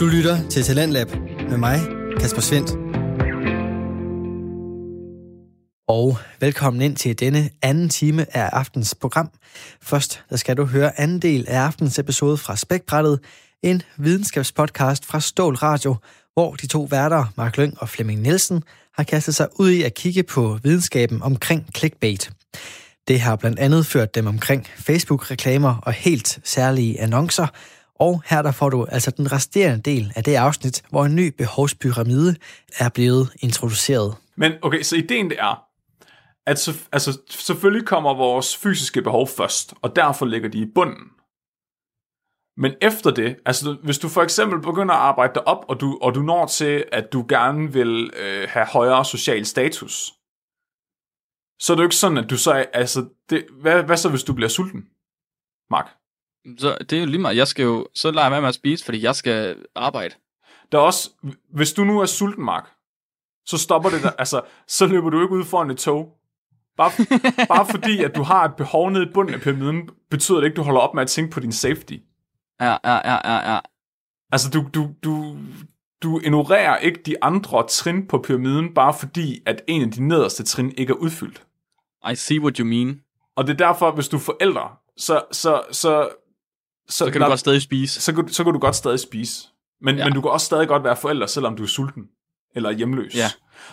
Du lytter til Talentlab med mig, Kasper Svendt. Og velkommen ind til denne anden time af aftens program. Først der skal du høre anden del af aftens episode fra Spækbrættet, en videnskabspodcast fra Stål Radio, hvor de to værter, Mark Lyng og Flemming Nielsen, har kastet sig ud i at kigge på videnskaben omkring clickbait. Det har blandt andet ført dem omkring Facebook-reklamer og helt særlige annoncer, og her der får du altså den resterende del af det afsnit, hvor en ny behovspyramide er blevet introduceret. Men okay, så ideen det er, at så, altså, selvfølgelig kommer vores fysiske behov først, og derfor ligger de i bunden. Men efter det, altså hvis du for eksempel begynder at arbejde dig op, og du, og du når til, at du gerne vil øh, have højere social status, så er det jo ikke sådan, at du så, altså, det, hvad, hvad så hvis du bliver sulten, Mark? Så det er jo lige meget. Jeg skal jo, så lader jeg være med at spise, fordi jeg skal arbejde. Der er også, hvis du nu er sulten, Mark, så stopper det der, altså, så løber du ikke ud foran et tog. Bare, bare fordi, at du har et behov nede i bunden af pyramiden, betyder det ikke, at du holder op med at tænke på din safety. Ja, ja, ja, ja, ja. Altså, du, du, du, du ignorerer ikke de andre trin på pyramiden, bare fordi, at en af de nederste trin ikke er udfyldt. I see what you mean. Og det er derfor, hvis du er forældre, så, så, så, Så kan du godt stadig spise. så, kan, så kan du godt stadig spise. Men, ja. Men du kan også stadig godt være forælder, selvom du er sulten eller hjemløs. Ja.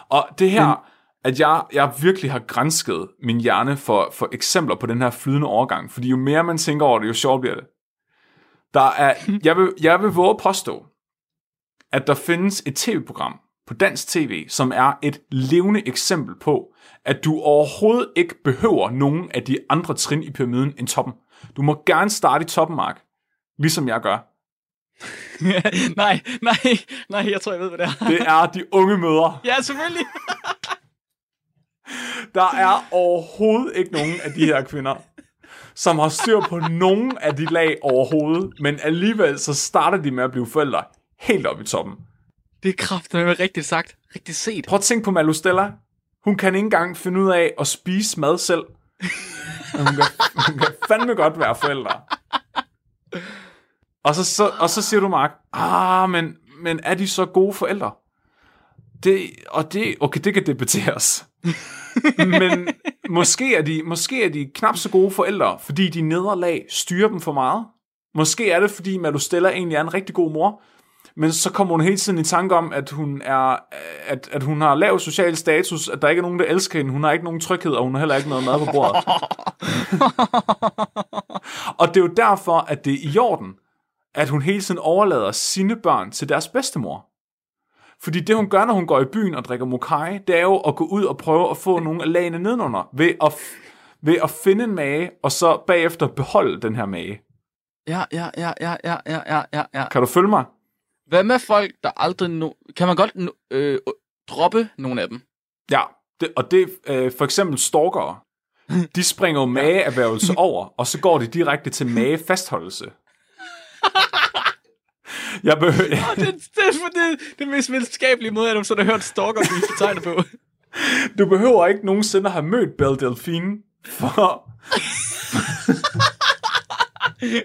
Og det her, Men- at jeg, jeg virkelig har grænsket min hjerne for, for eksempler på den her flydende overgang, fordi jo mere man tænker over det, jo sjovt bliver det. Der er, jeg, vil, jeg vil våge påstå, at der findes et tv-program på dansk tv, som er et levende eksempel på, at du overhovedet ikke behøver nogen af de andre trin i pyramiden end toppen. Du må gerne starte i toppen, Mark, ligesom jeg gør. nej, nej, nej, jeg tror, jeg ved, hvad det er. Det er de unge mødre. Ja, selvfølgelig. Der er overhovedet ikke nogen af de her kvinder, som har styr på nogen af de lag overhovedet, men alligevel så starter de med at blive forældre helt op i toppen. Det er kraftigt med rigtigt sagt. Rigtigt set. Prøv at tænke på Malu Stella. Hun kan ikke engang finde ud af at spise mad selv. Hun kan, hun kan fandme godt være forældre. Og så, så, og så siger du, Mark, ah, men, men er de så gode forældre? Det, og det, okay, det kan debatteres. men måske er, de, måske er de knap så gode forældre, fordi de nederlag styrer dem for meget. Måske er det, fordi Malu Stella egentlig er en rigtig god mor, men så kommer hun hele tiden i tanke om, at hun, er, at, at hun har lav social status, at der ikke er nogen, der elsker hende, hun har ikke nogen tryghed, og hun har heller ikke noget mad på bordet. og det er jo derfor, at det er i orden, at hun hele tiden overlader sine børn til deres bedstemor. Fordi det, hun gør, når hun går i byen og drikker mokai, det er jo at gå ud og prøve at få nogle af lagene nedenunder, ved at, ved at finde en mage, og så bagefter beholde den her mage. Ja, ja, ja, ja, ja, ja, ja, ja, ja. Kan du følge mig? Hvad med folk, der aldrig... No- kan man godt no- øh, droppe nogle af dem? Ja, det, og det er øh, for eksempel stalkere. De springer jo mageerhvervelse over, og så går de direkte til magefastholdelse. Jeg behøver, Det, det, det, det, det mest videnskabelige måde, at du sådan har hørt stalker blive betegnet på. du behøver ikke nogensinde have mødt Belle Delphine for,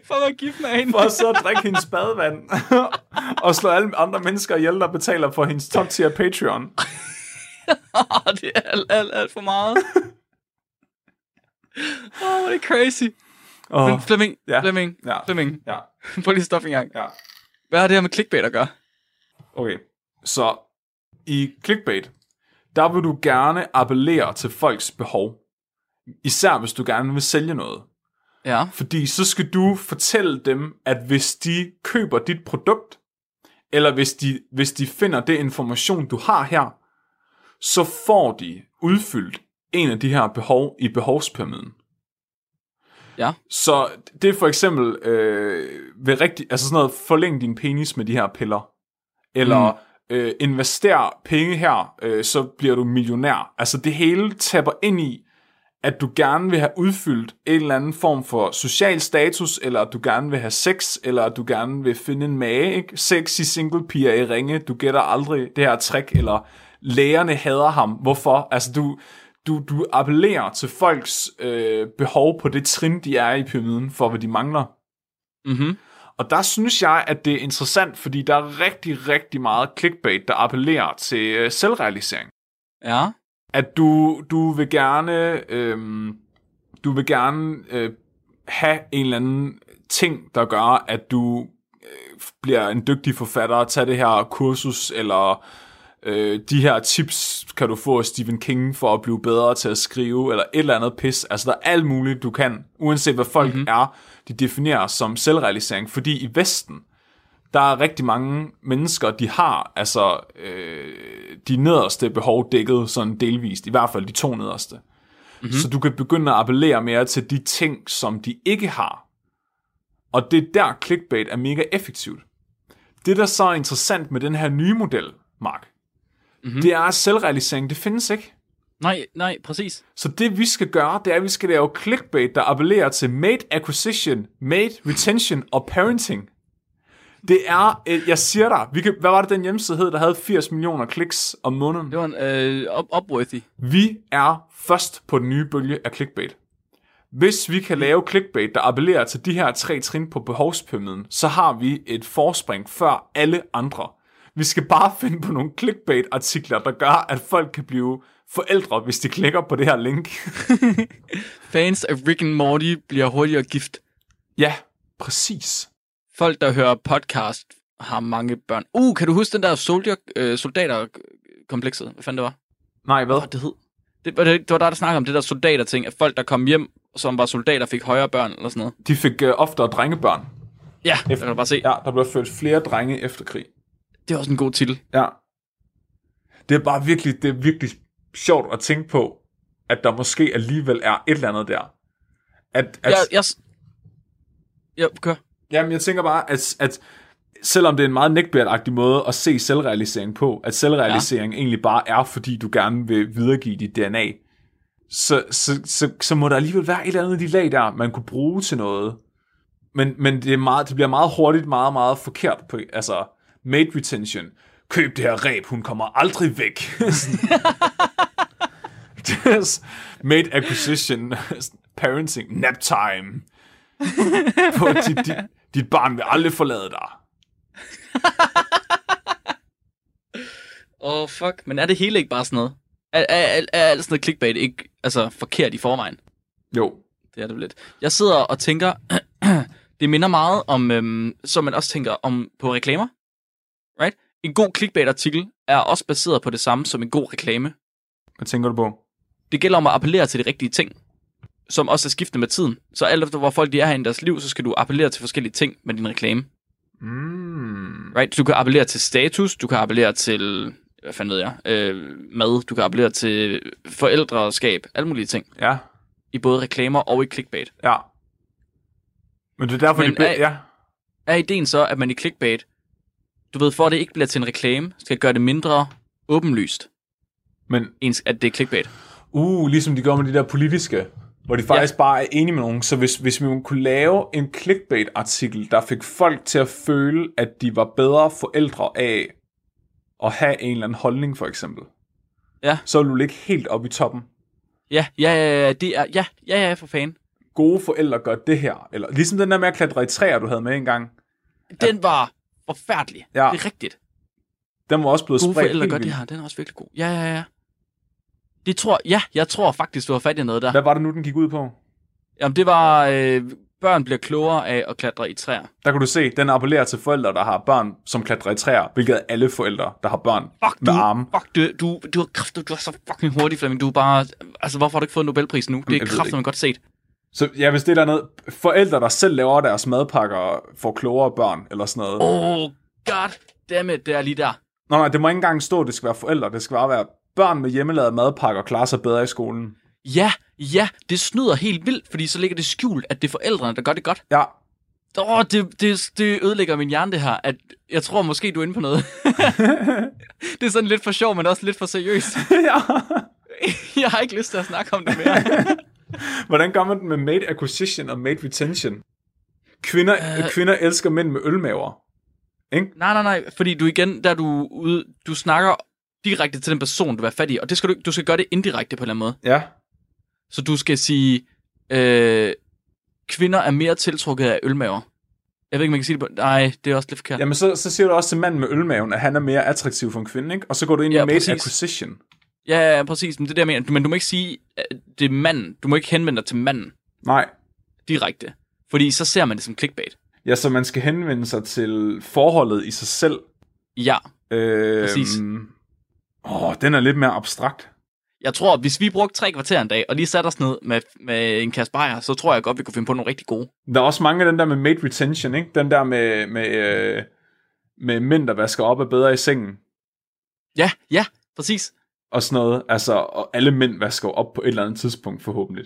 For at give mig hende. for at og drikke hendes badevand og slå alle andre mennesker ihjel, der betaler for hendes top tier Patreon. Det er alt, alt, alt for meget. Åh, oh, det er crazy. Oh, Men Flemming, Ja. Flemming, Ja. Flemming. ja, Prøv lige at stoppe en gang. ja. Hvad har det her med clickbait at gøre? Okay, så i clickbait, der vil du gerne appellere til folks behov. Især hvis du gerne vil sælge noget. Ja. Fordi så skal du fortælle dem, at hvis de køber dit produkt, eller hvis de, hvis de finder det information, du har her, så får de udfyldt en af de her behov i behovspyramiden. Ja. Så det er for eksempel øh, ved rigtig, altså sådan noget, forlæng din penis med de her piller. Eller mm. øh, invester penge her, øh, så bliver du millionær. Altså det hele tapper ind i, at du gerne vil have udfyldt en eller anden form for social status, eller at du gerne vil have sex, eller at du gerne vil finde en mage, ikke? Sexy single piger i ringe, du gætter aldrig det her trick, eller lægerne hader ham. Hvorfor? Altså du, du, du appellerer til folks øh, behov på det trin, de er i pyramiden, for hvad de mangler. Mhm. Og der synes jeg, at det er interessant, fordi der er rigtig, rigtig meget clickbait, der appellerer til øh, selvrealisering. Ja. At du, du vil gerne, øhm, du vil gerne øh, have en eller anden ting, der gør, at du øh, bliver en dygtig forfatter, tage det her kursus, eller øh, de her tips kan du få af Stephen King for at blive bedre til at skrive, eller et eller andet pis. Altså, der er alt muligt, du kan, uanset hvad folk mm-hmm. er, de definerer som selvrealisering. Fordi i Vesten, der er rigtig mange mennesker, de har altså øh, de nederste behov dækket sådan delvist, i hvert fald de to nederste. Mm-hmm. Så du kan begynde at appellere mere til de ting, som de ikke har. Og det er der clickbait er mega effektivt. Det, der så er interessant med den her nye model, Mark, mm-hmm. det er, selvrealisering, det findes ikke. Nej, nej, præcis. Så det vi skal gøre, det er, at vi skal lave clickbait, der appellerer til mate acquisition, mate retention og parenting. Det er, øh, jeg siger dig, vi kan, hvad var det den hjemmeside hed, der havde 80 millioner kliks om måneden? Det var en øh, up- upworthy. Vi er først på den nye bølge af clickbait. Hvis vi kan lave clickbait, der appellerer til de her tre trin på behovspyramiden, så har vi et forspring før alle andre. Vi skal bare finde på nogle clickbait-artikler, der gør, at folk kan blive forældre, hvis de klikker på det her link. Fans af Rick and Morty bliver hurtigere gift. ja, præcis. Folk, der hører podcast, har mange børn. Uh, kan du huske den der soldier, øh, soldater-komplekset? Hvad fanden det var? Nej, hvad? Hvad det hed? Det, var det, det var der, der snakkede om det der soldater-ting, at folk, der kom hjem, som var soldater, fik højere børn, eller sådan noget. De fik øh, oftere drengebørn. Ja, det kan du bare se. Ja, der blev født flere drenge efter krig. Det er også en god titel. Ja. Det er bare virkelig, det er virkelig sjovt at tænke på, at der måske alligevel er et eller andet der. At, at, Jeg, jeg, jeg, kør. Jamen, jeg tænker bare, at, at selvom det er en meget neckbeard måde at se selvrealisering på, at selvrealisering ja. egentlig bare er, fordi du gerne vil videregive dit DNA, så, så, så, så må der alligevel være et eller andet i de lag der, man kunne bruge til noget. Men, men det, er meget, det bliver meget hurtigt meget, meget forkert på, altså, mate retention. Køb det her ræb, hun kommer aldrig væk. Mate acquisition, parenting, nap time. På dit, dit, dit barn vil aldrig forlade dig. Åh, oh, fuck. Men er det hele ikke bare sådan noget? Er, er, er, er alt sådan noget clickbait ikke altså, forkert i forvejen? Jo, Det er det lidt. Jeg sidder og tænker, det minder meget om, øhm, som man også tænker om på reklamer. Right? En god clickbait-artikel er også baseret på det samme som en god reklame. hvad tænker du på? Det gælder om at appellere til de rigtige ting, som også er skiftende med tiden. Så alt efter hvor folk de er her i deres liv, så skal du appellere til forskellige ting med din reklame. Mm. Right? Du kan appellere til status, du kan appellere til, hvad fanden ved jeg, øh, mad, du kan appellere til forældreskab, alle mulige ting. Ja, I både reklamer og i clickbait. ja. Men det er derfor, Men de... er- Ja, Er ideen så, at man i clickbait, du ved, for at det ikke bliver til en reklame, skal gøre det mindre åbenlyst, men ens at det er clickbait? Uh, ligesom de gør med de der politiske, hvor de faktisk ja. bare er enige med nogen. Så hvis, hvis vi kunne lave en clickbait-artikel, der fik folk til at føle, at de var bedre forældre af at have en eller anden holdning, for eksempel, Ja. så ville du ligge helt oppe i toppen. Ja, ja, ja, ja, det er, ja, ja, ja, for fan. Gode forældre gør det her. Eller ligesom den der med at klatre i træer, du havde med engang. Den var forfærdelig. Ja. Det er rigtigt. Den var også blevet Gode spredt helt gør det her, den er også virkelig god. Ja, ja, ja. Det tror, ja, jeg tror faktisk, du har fat i noget der. Hvad var det nu, den gik ud på? Jamen, det var, øh, børn bliver klogere af at klatre i træer. Der kan du se, den appellerer til forældre, der har børn, som klatrer i træer, hvilket er alle forældre, der har børn Fuck, med du, arme. fuck, du, du, du, er kraftet, du er så fucking hurtig, Flemming. Du er bare, altså, hvorfor har du ikke fået Nobelprisen nu? Det er ikke. man godt set. Så ja, hvis det er noget, forældre, der selv laver deres madpakker, får klogere børn, eller sådan noget. Oh, god damn it, det er lige der. Nå, nej, det må ikke engang stå, det skal være forældre. Det skal bare være børn med hjemmelavede madpakker klarer sig bedre i skolen. Ja, ja, det snyder helt vildt, fordi så ligger det skjult, at det er forældrene, der gør det godt. Ja, Åh, oh, det, det, det ødelægger min hjerne, det her. At jeg tror måske, du er inde på noget. det er sådan lidt for sjov, men også lidt for seriøst. ja. jeg har ikke lyst til at snakke om det mere. Hvordan gør man den med mate acquisition og mate retention? Kvinder, uh... kvinder elsker mænd med ølmaver. Ikke? nej, nej, nej, fordi du igen, der du ude, du snakker direkte til den person, du er fat i, og det skal du, du skal gøre det indirekte på en eller anden måde. Ja. Så du skal sige, øh, kvinder er mere tiltrukket af ølmaver. Jeg ved ikke, man kan sige det på... Nej, det er også lidt forkert. Jamen, så, så siger du også til manden med ølmaven, at han er mere attraktiv for en kvinde, ikke? Og så går du ind i Ja, mate præcis. acquisition. Ja, ja, præcis. Men det er jeg mener. Men du må ikke sige, at det er manden. Du må ikke henvende dig til manden Nej. direkte. Fordi så ser man det som clickbait. Ja, så man skal henvende sig til forholdet i sig selv. Ja. Øh, Præcis. Åh, den er lidt mere abstrakt. Jeg tror, hvis vi brugte tre kvarter en dag, og lige satte os ned med, med en kasse bajer, så tror jeg godt, vi kunne finde på nogle rigtig gode. Der er også mange af den der med mate retention, ikke? Den der med, med, øh, med mænd, der vasker op er bedre i sengen. Ja, ja, præcis. Og sådan noget. Altså, og alle mænd vasker op på et eller andet tidspunkt, forhåbentlig.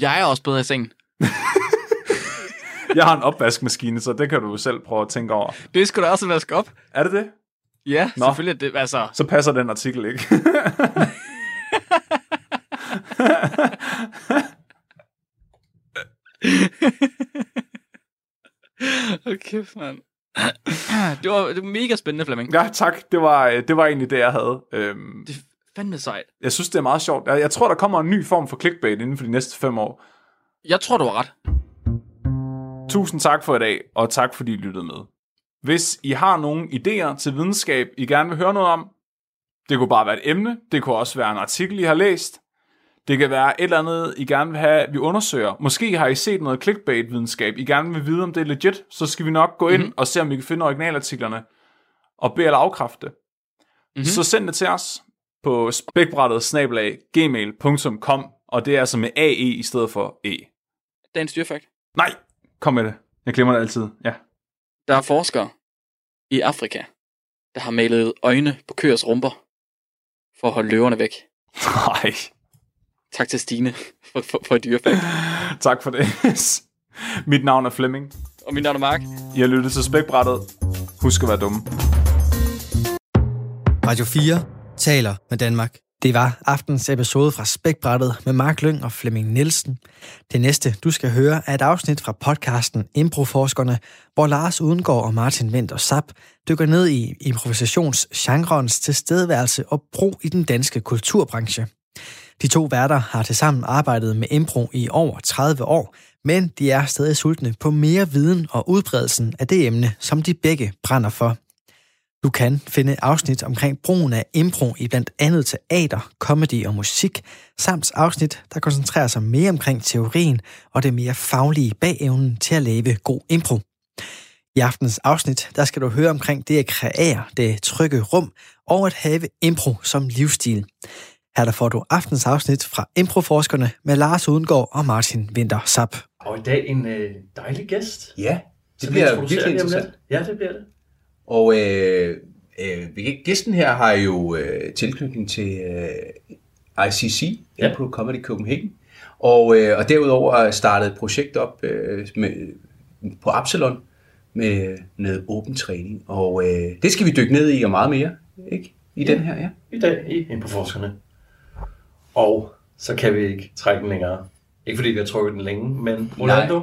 Jeg er også bedre i sengen. Jeg har en opvaskemaskine, så det kan du selv prøve at tænke over. Det skulle da også vaske op. Er det det? Ja, Nå. Selvfølgelig. Det, altså, Så passer den artikel ikke. okay, mand. det, var, det var mega spændende, Flemming. ja, tak. Det var, øh, det var egentlig det, jeg havde. Øhm, Det fandme sejt. jeg synes, det er meget sjovt. Jeg, jeg tror, der kommer en ny form for clickbait inden for de næste fem år. Jeg tror, du har ret. Tusind tak for i dag, og tak fordi I lyttede med. Hvis I har nogle idéer til videnskab, I gerne vil høre noget om, det kunne bare være et emne, det kunne også være en artikel, I har læst, det kan være et eller andet, I gerne vil have, vi undersøger. Måske har I set noget clickbait-videnskab, I gerne vil vide, om det er legit, så skal vi nok gå ind mm-hmm. og se, om vi kan finde originalartiklerne, og bede eller afkræfte det. Mm-hmm. Så send det til os på spækbrættet snabelag gmail.com, og det er altså med AE i stedet for E. Dagens dyrfakt. Nej, kom med det. Jeg glemmer det altid. Ja. Der er forskere i Afrika, der har malet øjne på køers rumper for at holde løverne væk. Nej. Tak til Stine for, for, for et dyrefakt. Tak for det. Mit navn er Flemming. Og min navn er Mark. I har lyttet til Spækbrættet. Husk at være dumme. Radio 4 taler med Danmark. Det var aftens episode fra Spækbrættet med Mark Lyng og Flemming Nielsen. Det næste, du skal høre, er et afsnit fra podcasten Improforskerne, hvor Lars Udengård og Martin Wendt og Sap dykker ned i improvisationsgenrens tilstedeværelse og brug i den danske kulturbranche. De to værter har tilsammen arbejdet med impro i over 30 år, men de er stadig sultne på mere viden og udbredelsen af det emne, som de begge brænder for. Du kan finde afsnit omkring brugen af impro i blandt andet teater, comedy og musik, samt afsnit, der koncentrerer sig mere omkring teorien og det mere faglige bag evnen til at lave god impro. I aftens afsnit, der skal du høre omkring det at kreere det trygge rum og at have impro som livsstil. Her der får du aftens afsnit fra Improforskerne med Lars Udengård og Martin Winter Sap. Og i dag en øh, dejlig gæst. Ja, det bliver virkelig interessant. Ja, det bliver det. Og øh, øh, gæsten her har jo øh, tilknytning til øh, ICC, Ja. på Comedy Copenhagen. Og, øh, og derudover startede et projekt op øh, med, på Absalon med noget åben træning. Og øh, det skal vi dykke ned i og meget mere, ikke? I Ja. den her, ja. I dag i Infoforskerne. Og så kan vi ikke trække den længere. Ikke fordi vi har trukket den længe, men Rolando,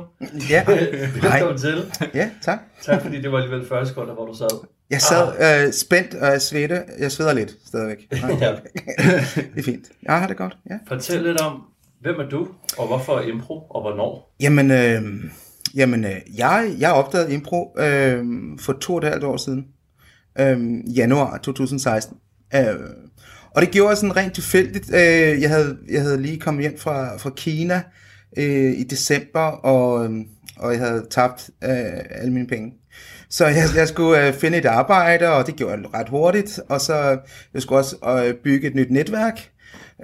Ja, velkommen til. ja, tak. Tak fordi det var alligevel 40 sekunder, hvor du sad. Jeg sad øh, spændt, og jeg svedte. Jeg sveder lidt stadigvæk. Ja. Det er fint. Jeg har det godt, ja. Fortæl lidt om, hvem er du, og hvorfor impro, og hvornår? Jamen, øh, jamen øh, jeg, jeg opdagede impro øh, for to og et halvt år siden. Øh, januar 2016. Øh, og det gjorde jeg sådan rent tilfældigt. Øh, jeg, havde, jeg havde lige kommet hjem fra, fra Kina øh, i december, og, øh, og jeg havde tabt øh, alle mine penge. Så jeg, jeg skulle øh, finde et arbejde, og det gjorde jeg ret hurtigt. Og så jeg skulle også øh, bygge et nyt netværk.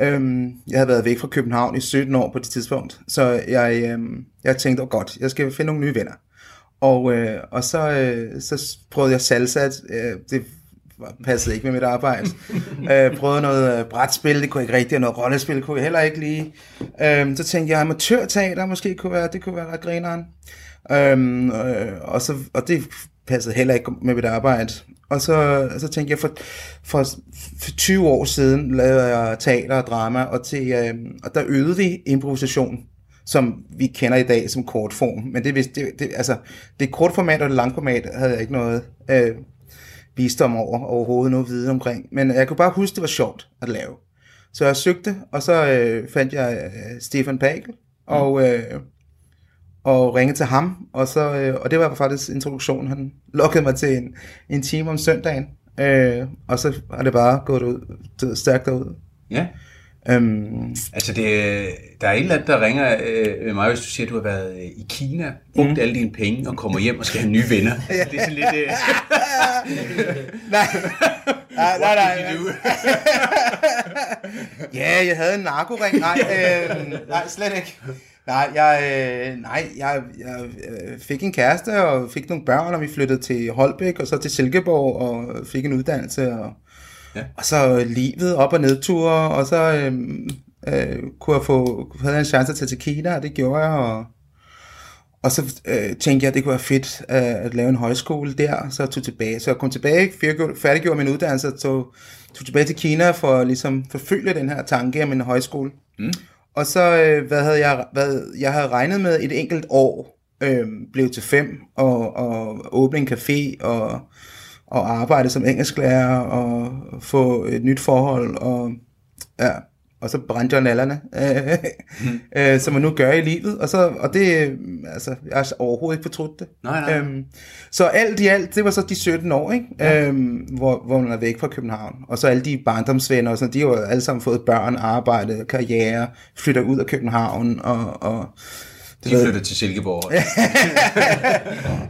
Øhm, jeg havde været væk fra København i 17 år på det tidspunkt, så jeg, øhm, jeg tænkte, oh, godt, jeg skal finde nogle nye venner. Og, øh, og så, øh, så prøvede jeg salsa, øh, det passede ikke med mit arbejde. øh, prøvede noget øh, brætspil, det kunne jeg ikke rigtigt, og noget rollespil kunne jeg heller ikke lide. Øh, så tænkte jeg, amatørteater måske kunne være, det kunne være ret grineren. Øhm, øh, og, så, og det passede heller ikke med mit arbejde. Og så, så tænkte jeg, for, for, for 20 år siden lavede jeg teater og drama, og, til, øh, og der øvede vi improvisation, som vi kender i dag som kortform. Men det, det, det, altså, det kortformat og det langformat havde jeg ikke noget øh, visdom over, overhovedet noget viden omkring. Men jeg kunne bare huske, det var sjovt at lave. Så jeg søgte, og så øh, fandt jeg øh, Stefan Pagel, og, øh, og ringede til ham, og, så, øh, og det var faktisk introduktionen. Han lukkede mig til en, en time om søndagen, øh, og så har det bare gået ud, stærkt ud. Ja. Øhm, Altså, det, der er en eller anden, der ringer øh, mig, hvis du siger, at du har været øh, i Kina, brugt mm. alle dine penge og kommer hjem og skal have nye venner. Det er sådan lidt... Øh, nej, nej, nej, nej. Ja, jeg havde en narkoring. Nej, øh, nej, slet ikke. Nej, jeg, øh, nej, jeg, jeg øh, fik en kæreste og fik nogle børn, og vi flyttede til Holbæk og så til Silkeborg og fik en uddannelse. Og, Ja. og så livet op- og nedture, og så øh, øh, kunne jeg få, havde jeg en chance til til Kina, og det gjorde jeg. Og, og så øh, tænkte jeg, at det kunne være fedt øh, at lave en højskole der, så jeg tog tilbage. Så jeg kom tilbage, færdiggjorde min uddannelse, og tog, tog tilbage til Kina for at ligesom forfølge den her tanke om en højskole. Mm. Og så, øh, hvad havde jeg, hvad, jeg havde regnet med et enkelt år, øh, blev til fem, og, og åbne en café, og, og arbejde som engelsklærer, og få et nyt forhold, og ja, og så brændte jeg nallerne, øh, Mm. øh, som man nu gør i livet, og, så, og det, altså, jeg har overhovedet ikke fortrudt det. Nej, nej. Øhm, så alt i alt, det var så de 17 år, ikke? Ja. Øhm, hvor, hvor man er væk fra København. Og så alle de barndomsvenner, og sådan, de har jo alle sammen fået børn, arbejde, karriere, flytter ud af København, og... og De ved- flytter til Silkeborg.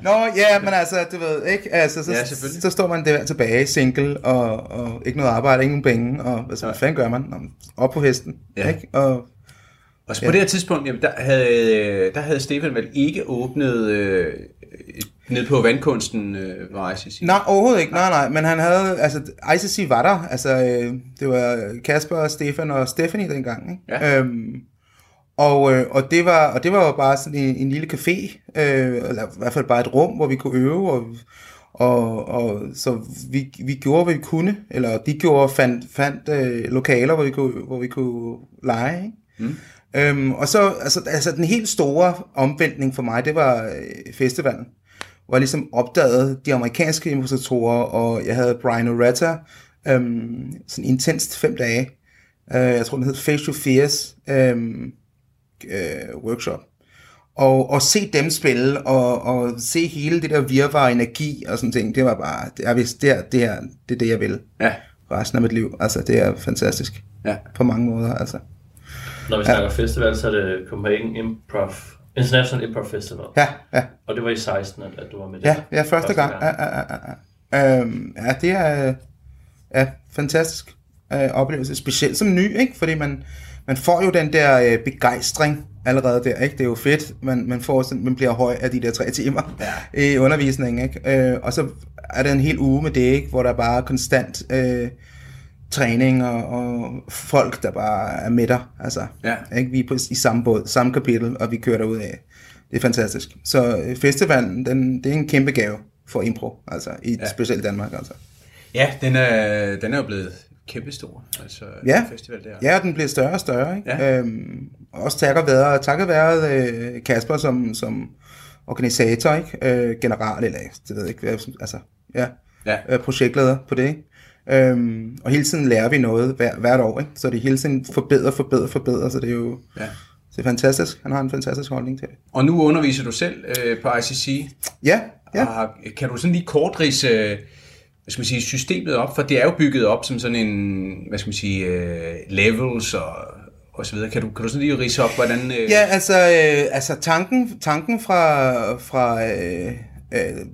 Nå, ja, men altså, du ved, ikke? Altså, så, Ja, så står man der tilbage, single, og, og ikke noget arbejde, ikke nogen penge, og hvad, så, hvad fanden gør man? Nå, Op på hesten, Ja. ikke? Og, Og på det her tidspunkt, jamen, der, havde, der havde Stefan vel ikke åbnet øh, ned på vandkunsten, øh, var sige. Nej, overhovedet ikke. Nej, nej. Men han havde... Altså, ICC var der. Altså, øh, det var Kasper, Stefan og Stephanie dengang. Ikke? Ja. Øhm, og, øh, og, det var, og det var jo bare sådan en, en lille café, øh, eller i hvert fald bare et rum, hvor vi kunne øve, og, og, og så vi, vi gjorde, hvad vi kunne, eller de gjorde, fandt, fandt øh, lokaler, hvor vi kunne, hvor vi kunne lege. Ikke? Mm. Øhm, og så, altså, altså den helt store omvæltning for mig, det var øh, festivalen, hvor jeg ligesom opdagede de amerikanske improvisatorer, og jeg havde Brian Oretta, øhm, sådan intenst fem dage, øh, jeg tror den hed Face to Fears øhm, øh, workshop, og, og se dem spille, og, og se hele det der virvar energi og sådan ting, det var bare, det er, vist, det, er, det, er, det er det, jeg vil Ja, resten af mit liv. Altså, det er fantastisk ja. på mange måder, altså. Når vi snakker festival, så er det Copenhagen Improv, International Improv Festival. Ja, ja. Og det var i 16, at, at du var med der. Ja, ja, første gang. Ja, ja, ja, ja. Øhm, ja, det er ja, fantastisk øh, oplevelse, specielt som ny, ikke? Fordi man, man får jo den der øh, begejstring allerede der, ikke? Det er jo fedt, man, man, får sådan, man bliver høj af de der tre timer ja. i undervisningen, ikke? Øh, og så er der en hel uge med det, ikke? Hvor der bare er konstant øh, træning og, og folk, der bare er med dig, altså. Ja. Ikke? Vi er på, i samme båd, samme kapitel, og vi kører derud af. Det er fantastisk. Så øh, festivalen, den, det er en kæmpe gave for impro, altså i Ja. ja. specielt Danmark. Altså. Ja, den er, den er jo blevet kæmpestor, altså Ja. festival der. Ja, den bliver større og større. Ikke? Ja. Øhm, også takket være, takket være øh, Kasper som, som organisator, ikke? Øh, general, eller det ved jeg ikke, altså, ja, Ja. øh, projektleder på det. Ikke? Øhm, og hele tiden lærer vi noget hver, hvert år, ikke? så det hele tiden forbedrer, forbedrer, forbedrer, så det er jo Ja. det er fantastisk. Han har en fantastisk holdning til det. Og nu underviser du selv øh, på ICC. Ja, ja. Og kan du sådan lige kort ridse, øh, hvad skal man sige, systemet op? For det er jo bygget op som sådan en, hvad skal man sige, øh, levels og, og så videre. Kan du, kan du sådan lige rise op, hvordan... Øh, Ja, altså, øh, altså tanken, tanken fra, fra øh, øh,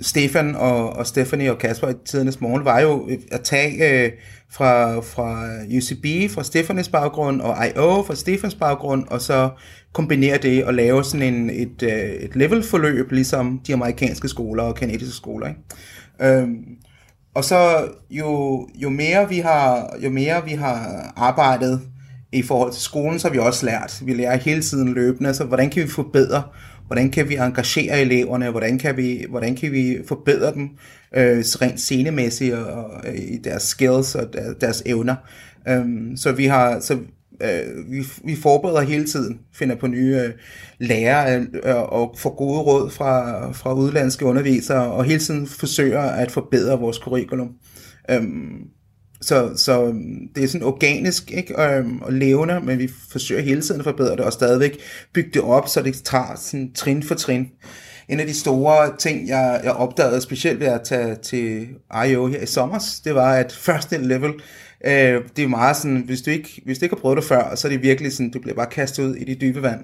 Stefan og, og Stephanie og Kasper i tidernes morgen var jo øh, at tage øh, fra, fra UCB, fra Stefanes baggrund, og IO fra Stefans baggrund, og så kombinere det og lave sådan en, et, øh, et levelforløb, ligesom de amerikanske skoler og kanadiske skoler. Ikke? Øhm, og så jo, jo, mere vi har, jo mere vi har arbejdet i forhold til skolen, så har vi også lært. Vi lærer hele tiden løbende, så hvordan kan vi forbedre, hvordan kan vi engagere eleverne, hvordan kan vi, hvordan kan vi forbedre dem øh, rent scenemæssigt og, og øh, i deres skills og der, deres evner. Øhm, så vi har, så øh, vi, vi forbereder hele tiden, finder på nye øh, lærere øh, og får gode råd fra, fra udlandske undervisere, og hele tiden forsøger at forbedre vores curriculum. Øhm, så, så øhm, det er sådan organisk ikke? Øhm, og levende, men vi forsøger hele tiden at forbedre det, og stadigvæk bygge det op, så det tager sådan trin for trin. En af de store ting, jeg, jeg opdagede, specielt ved at tage til I.O. her i sommer, det var, at første level, øh, det er meget sådan, hvis du, ikke, hvis du ikke har prøvet det før, så er det virkelig sådan, du bliver bare kastet ud i de dybe vand.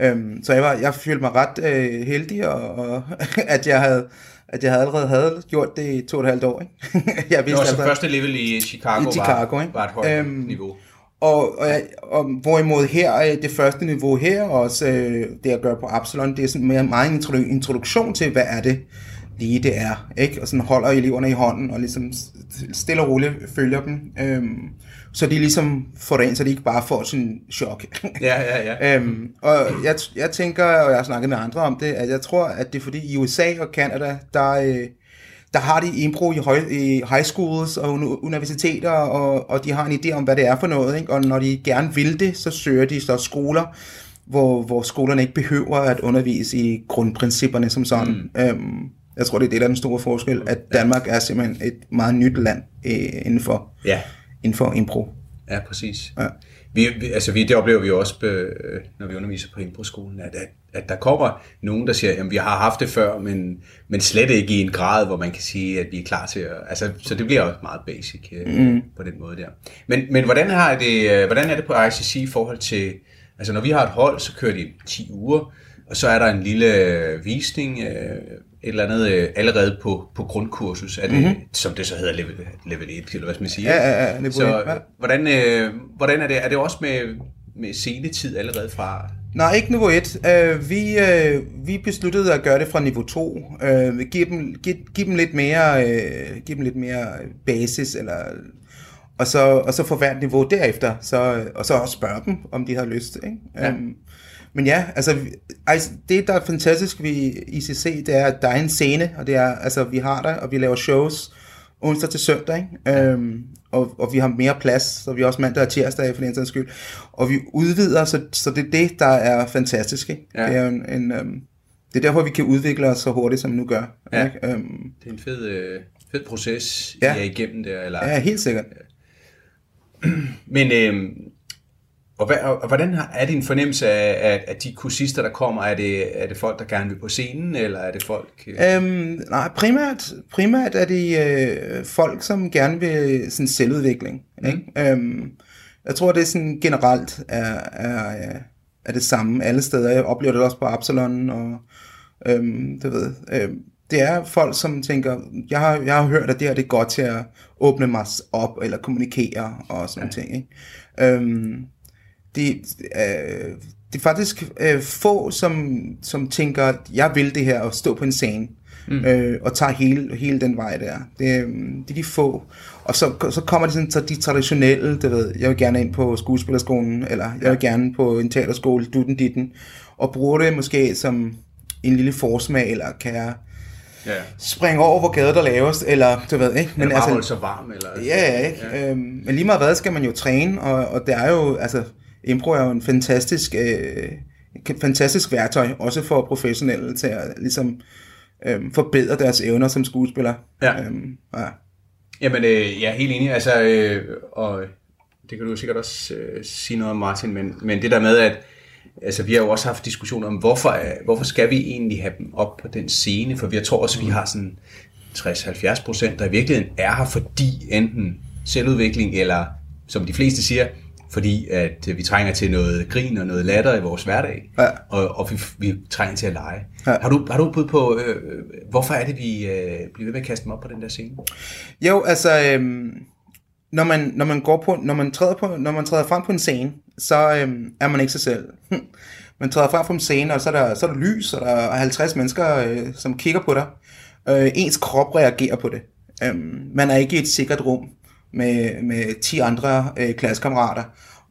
Øhm, så jeg, var, jeg følte mig ret øh, heldig, og, og at jeg havde at jeg havde allerede havde gjort det i to og et halvt år. Ikke? jeg Det var så allerede- første level i Chicago, I Chicago, var, ikke? var et højt Øhm, niveau. Og, og, og hvorimod her, øh, det første niveau her, og også øh, det jeg gør på Absalon, det er sådan mere meget en introdu- introduktion til, hvad er det lige det er, ikke? Og sådan holder eleverne i hånden, og ligesom stille og roligt følger dem, øhm, så de ligesom får det ind, så de ikke bare får sådan en chok. Ja, ja, ja. Øhm, og jeg, jeg tænker, og jeg har snakket med andre om det, at jeg tror, at det er fordi i USA og Canada, der, øh, der har de impro i, høj, i high schools og uni- universiteter, og, og de har en idé om, hvad det er for noget. Ikke? Og når de gerne vil det, så søger de så skoler, hvor, hvor skolerne ikke behøver at undervise i grundprincipperne som sådan. Mm. Øhm, jeg tror, det er det, der er den store forskel, at Danmark er simpelthen et meget nyt land øh, inden, for, Ja, inden for impro. ja præcis. Ja. Vi, vi, altså vi, det oplever vi også, øh, når vi underviser på Impro-skolen, at, at, at der kommer nogen, der siger, at vi har haft det før, men, men slet ikke i en grad, hvor man kan sige, at vi er klar til at... Altså, så det bliver også meget basic øh, mm. på den måde der. Men, men hvordan, har det, øh, hvordan er det på ICC i forhold til... Altså, når vi har et hold, så kører de 10 uger, og så er der en lille øh, visning, øh, et eller andet øh, allerede på, på grundkursus, er det, mm-hmm. som det så hedder level, level 1, eller hvad skal man sige. Ja, ja, ja, niveau så, et, ja. Hvordan, øh, hvordan er det? Er det også med, med scenetid allerede fra... Nej, ikke niveau 1. Uh, vi, uh, vi besluttede at gøre det fra niveau 2. Uh, vi giver dem, give, give dem lidt mere, uh, give dem lidt mere basis, eller, og, så, og så for hvert niveau derefter, så, og så også spørge dem, om de har lyst. Ikke? Ja. Um, men ja, altså, altså, det der er fantastisk ved ICC, det er, at der er en scene, og det er, altså, vi har der, og vi laver shows onsdag til søndag, ikke? Ja. Øhm, og, og vi har mere plads, så vi er også mandag og tirsdag for den sags skyld. Og vi udvider, så, så det er det, der er fantastisk. Ikke? Ja. Det, er en, en, øhm, det er derfor, vi kan udvikle os så hurtigt, som vi nu gør. Ja. Ikke? Øhm, Det er en fed, øh, fed proces, Ja. I er igennem der. Eller, ja, helt sikkert. Men, øh, og, hvad, og, hvordan har- er din fornemmelse af, at, at de kursister, der kommer, er det, er det folk, der gerne vil på scenen, eller er det folk... Øh, Øhm, nej, primært, primært er det øh, folk, som gerne vil sådan selvudvikling. Mm. Ikke? Øhm, jeg tror, det er sådan generelt er, er, er, er det samme alle steder. Jeg oplever det også på Absalon, og øhm, det ved øhm, det er folk, som tænker, jeg har, jeg har hørt, at det her det er godt til at åbne mig op, eller kommunikere, og sådan ja. ting. Ikke? Øhm, det, øh, det er faktisk øh, få, som, som tænker, at jeg vil det her, og stå på en scene, mm. øh, og tager hele, hele den vej der. Det, øh, det er de få. Og så, så kommer de sådan, så de traditionelle, det ved, jeg vil gerne ind på skuespillerskolen, eller jeg vil gerne på en teaterskole, dutten ditten, og bruger det måske som en lille forsmag, eller kan jeg ja. springe over, hvor gader der laves, eller du ved, ikke? Men bare altså, holde sig varm, eller... Ja, ja, ikke? Ja. Øhm, men lige meget hvad, skal man jo træne, og, og det er jo, altså, impro er jo en fantastisk, øh, fantastisk værktøj, også for professionelle til at ligesom øhm, forbedre deres evner som skuespiller. Ja. Øhm, ja. Jamen, øh, jeg er helt enig. Altså, øh, og det kan du sikkert også øh, sige noget om, Martin, men, men det der med, at altså, vi har jo også haft diskussioner om, hvorfor, øh, hvorfor skal vi egentlig have dem op på den scene? For jeg tror også, at vi har sådan 60-70 procent, der i virkeligheden er her, fordi enten selvudvikling, eller som de fleste siger, fordi at øh, vi trænger til noget grin og noget latter i vores hverdag, Ja. og, og vi, vi trænger til at lege. Ja. Har, du, har du bud på, øh, øh, hvorfor er det, vi øh, bliver ved med at kaste dem op på den der scene? Jo, altså, øhm, når man, når man går på, når man træder på, når man træder frem på en scene, så øhm, er man ikke sig selv. man træder frem på en scene, og så er der, så er der lys, og der er 50 mennesker, øh, som kigger på dig. Øh, ens krop reagerer på det. Øhm, man er ikke i et sikkert rum med, med 10 andre øh, klassekammerater,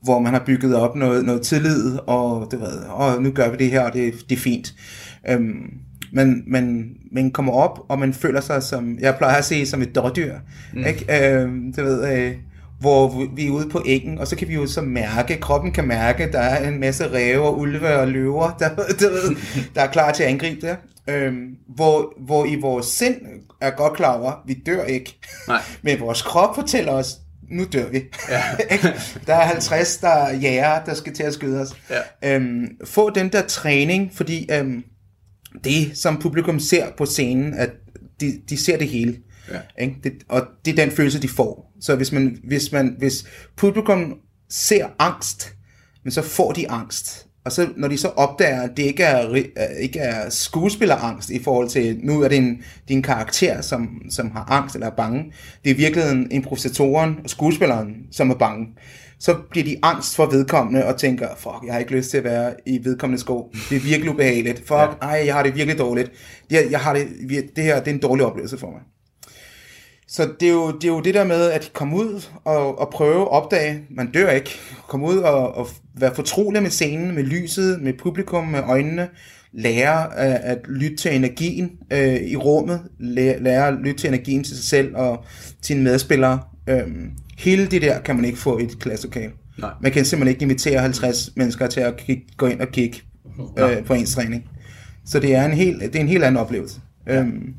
hvor man har bygget op noget, noget tillid, og det ved, og nu gør vi det her, og det, det er fint. Øhm, men man, man kommer op, og man føler sig som, jeg plejer at se, som et dårdyr. Mm. Ikke? Øhm, det ved, øh, hvor vi er ude på æggen, og så kan vi jo så mærke, kroppen kan mærke, der er en masse ræve og ulve og løver, der, der, der er klar til at angribe det. Øhm, hvor, hvor i vores sind er godt klar over, vi dør ikke. Nej. Men vores krop fortæller os, nu dør vi. Ja. der er 50, der er jæger, der skal til at skyde os. Ja. Øhm, få den der træning, fordi øhm, det, som publikum ser på scenen, at de, de ser det hele. Ja. Ikke? Det, og det er den følelse, de får. Så hvis, man, hvis, man, hvis publikum ser angst, men så får de angst. Og så, når de så opdager, at det ikke er, øh, ikke er skuespillerangst i forhold til, nu er det en, det en karakter, som, som har angst eller er bange. Det er i virkeligheden improvisatoren og skuespilleren, som er bange. Så bliver de angst for vedkommende og tænker, fuck, jeg har ikke lyst til at være i vedkommende sko. Det er virkelig ubehageligt. Fuck, ja. ej, jeg har det virkelig dårligt. Jeg, jeg har det, det her det er en dårlig oplevelse for mig. Så det er, jo, det er jo det der med at komme ud og, og prøve at opdage, man dør ikke, komme ud og, og være fortrolig med scenen, med lyset, med publikum, med øjnene, lære at, at lytte til energien øh, i rummet, lære, lære at lytte til energien til sig selv og sine medspillere. Øhm, hele det der kan man ikke få i et klasselokale. Nej. Man kan simpelthen ikke invitere 50 mennesker til at kigge, gå ind og kigge øh, på ens træning. Så det er en helt, det er en helt anden oplevelse. Øhm,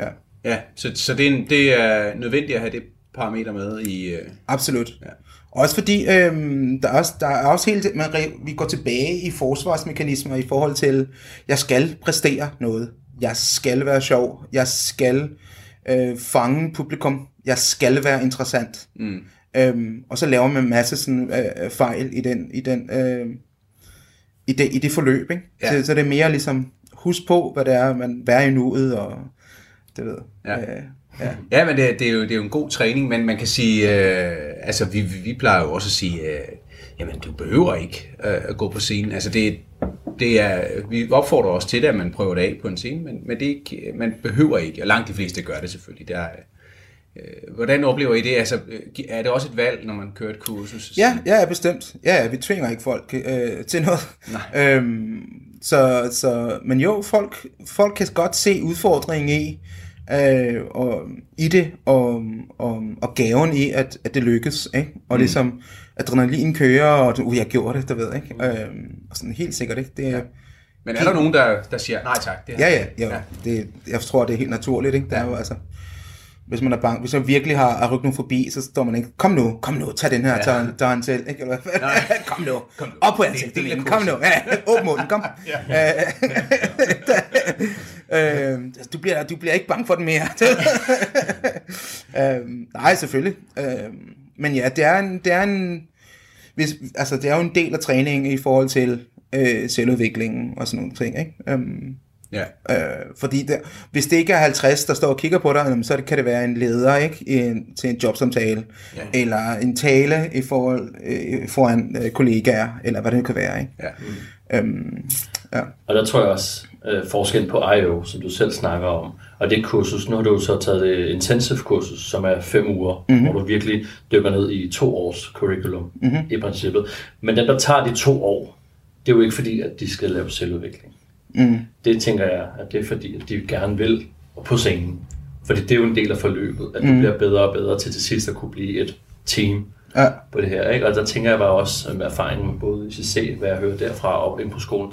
ja. Ja, så, så det, er en, det er nødvendigt at have det parameter med i... Øh, Absolut. Ja. Også fordi, øhm, der, er også, der er også hele, man, vi går tilbage i forsvarsmekanismer i forhold til, jeg skal præstere noget. Jeg skal være sjov. Jeg skal øh, fange publikum. Jeg skal være interessant. mm, Øhm, og så laver man en masse sådan, øh, fejl i, den, i, den, øh, i, det, i det forløb. Ikke? Ja. Så, så det er mere ligesom, husk på, hvad det er, man være i nuet, og det ved Ja. Øh, ja. Ja, men det, det, er jo, det er jo en god træning, men man kan sige, øh, altså vi, vi vi plejer jo også at sige, øh, jamen du behøver ikke øh, at gå på scenen. Altså det, det er, vi opfordrer også til det, at man prøver det af på en scene, men, men det ikke, man behøver ikke, og langt de fleste gør det selvfølgelig. Der, er, øh, hvordan oplever I det? Altså, øh, er det også et valg, når man kører et kursus? Ja, ja, ja, bestemt. Ja, ja, vi tvinger ikke folk øh, til noget. Nej. Øhm, så, så, men jo, folk, folk kan godt se udfordringen i, øh, og, i det, og, og, og gaven i, at, at det lykkes. Ikke? Og mm. ligesom adrenalin kører, og uh, jeg gjorde det, du ved. Ikke? Øhm, og sådan helt sikkert. Ikke? Det, ja. Men er der nogen, der, der siger, nej tak, det Ja, ja, ja. Det, jeg tror, det er helt naturligt. Ikke? Der er jo, altså, hvis man er bange, hvis man virkelig har arachnofobi, så står man ikke, kom nu, kom nu, tag den her, ja. tag, tag en selv, ikke? Eller, kom nu, kom nu, op på ansigtet, del af kom nu, ja, åbn munden, kom. Øh, altså, du, bliver, du bliver ikke bange for den mere. øh, nej, selvfølgelig. Øh, men ja, det er en, det er en hvis, altså, det er jo en del af træningen i forhold til øh, selvudviklingen og sådan nogle ting, ikke? Øhm, Ja. Øh, fordi der, hvis det ikke er 50, der står og kigger på dig, så kan det være en leder ikke, en, til en jobsamtale, Ja. eller en tale i forhold, øh, foran øh, kollegaer, eller hvad det nu kan være. Ikke? ja. Øhm, ja. Og der tror jeg også øh, forskel på IO, som du selv snakker om, og det kursus, nu har du så taget det intensive kursus, som er fem uger, mm-hmm. hvor du virkelig dykker ned i to års curriculum mm-hmm. i princippet. Men dem, der tager de to år, det er jo ikke fordi, at de skal lave selvudvikling. Mm. Det tænker jeg, at det er fordi, at de gerne vil på scenen. Fordi det er jo en del af forløbet, at du bliver bedre og bedre til til sidst at kunne blive et team Ja. på det her. Ikke? Og der tænker jeg bare også med erfaringen både ICC, hvad jeg hører derfra og ind på skolen,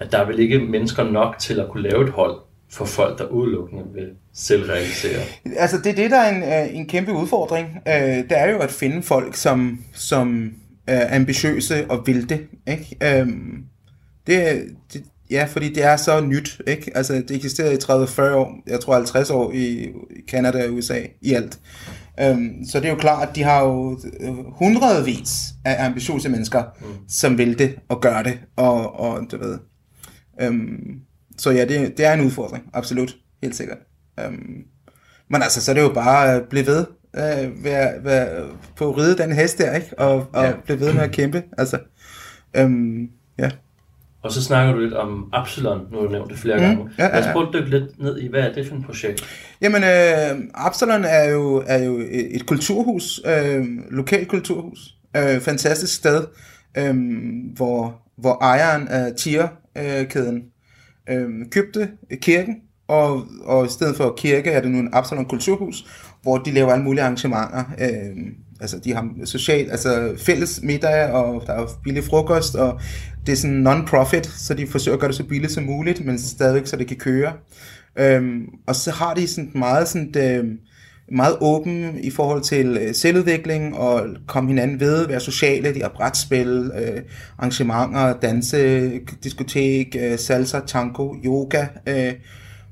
at der er vel ikke mennesker nok til at kunne lave et hold for folk, der udelukkende vil selvrealisere. Altså det er det, der er en, øh, en kæmpe udfordring. Øh, det er jo at finde folk, som, som er ambitiøse og vil det. Ikke? Øhm, det, det, ja, fordi det er så nyt. Ikke? Altså, det eksisterer i 30-40 år, jeg tror 50 år i, Canada og USA i alt. Øhm, så det er jo klart, at de har jo øh, hundredvis af ambitiøse mennesker, mm. som vil det og gør det. Og, og du ved. Øhm, så ja, det, det er en udfordring, absolut. Helt sikkert. Øhm, men altså, så er det jo bare at blive ved. Øh, være, være, på at ride den hest der, ikke? Og, og ja. blive ved med at kæmpe. Altså, øhm, ja. Og så snakker du lidt om Absalon, nu har du nævnt det flere Mm, gange. ja, ja, Lad os ja. prøve at dykke lidt ned i, hvad er det for et projekt? Jamen, øh, Absalon er jo, er jo et et kulturhus, øh, lokalt kulturhus. Øh, fantastisk sted, øh, hvor, hvor ejeren af Tier-kæden øh, købte kirken, og, og i stedet for kirke er det nu en Absalon kulturhus, hvor de laver alle mulige arrangementer. Øh, altså, de har social, altså fælles middag, og der er billig frokost, og det er sådan non-profit, så de forsøger at gøre det så billigt som muligt, men stadigvæk så det kan køre. Øhm, og så har de sådan meget sådan, øh, meget åben i forhold til øh, selvudvikling og komme hinanden ved, være sociale, de har brætspil, øh, arrangementer, danse, diskotek, øh, salsa, tango, yoga, øh,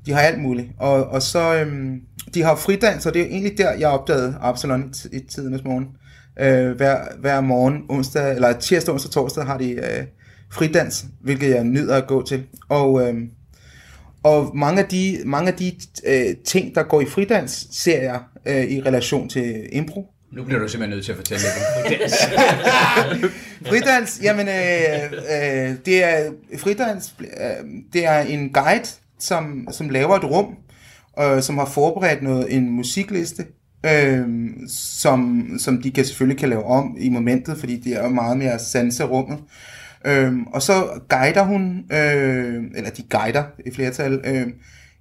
de har alt muligt. Og, og så, øh, de har fridans, og det er egentlig der, jeg opdagede Absalon i, i tidernes morgen. Øh, hver, hver morgen, onsdag, eller tirsdag, onsdag, torsdag, har de øh, fridans, hvilket jeg nyder at gå til. Og, øh, og mange af de, mange af de øh, ting, der går i fridans, ser jeg øh, i relation til impro. Nu bliver du simpelthen nødt til at fortælle lidt om fridans. fridans, jamen, øh, øh, det er, fridans, øh, det er en guide, som, som laver et rum, øh, som har forberedt noget, en musikliste, øh, som, som de kan selvfølgelig kan lave om i momentet, fordi det er jo meget mere sanse rummet. Øhm, og så guider hun, øh, eller de guider i flertal, øh,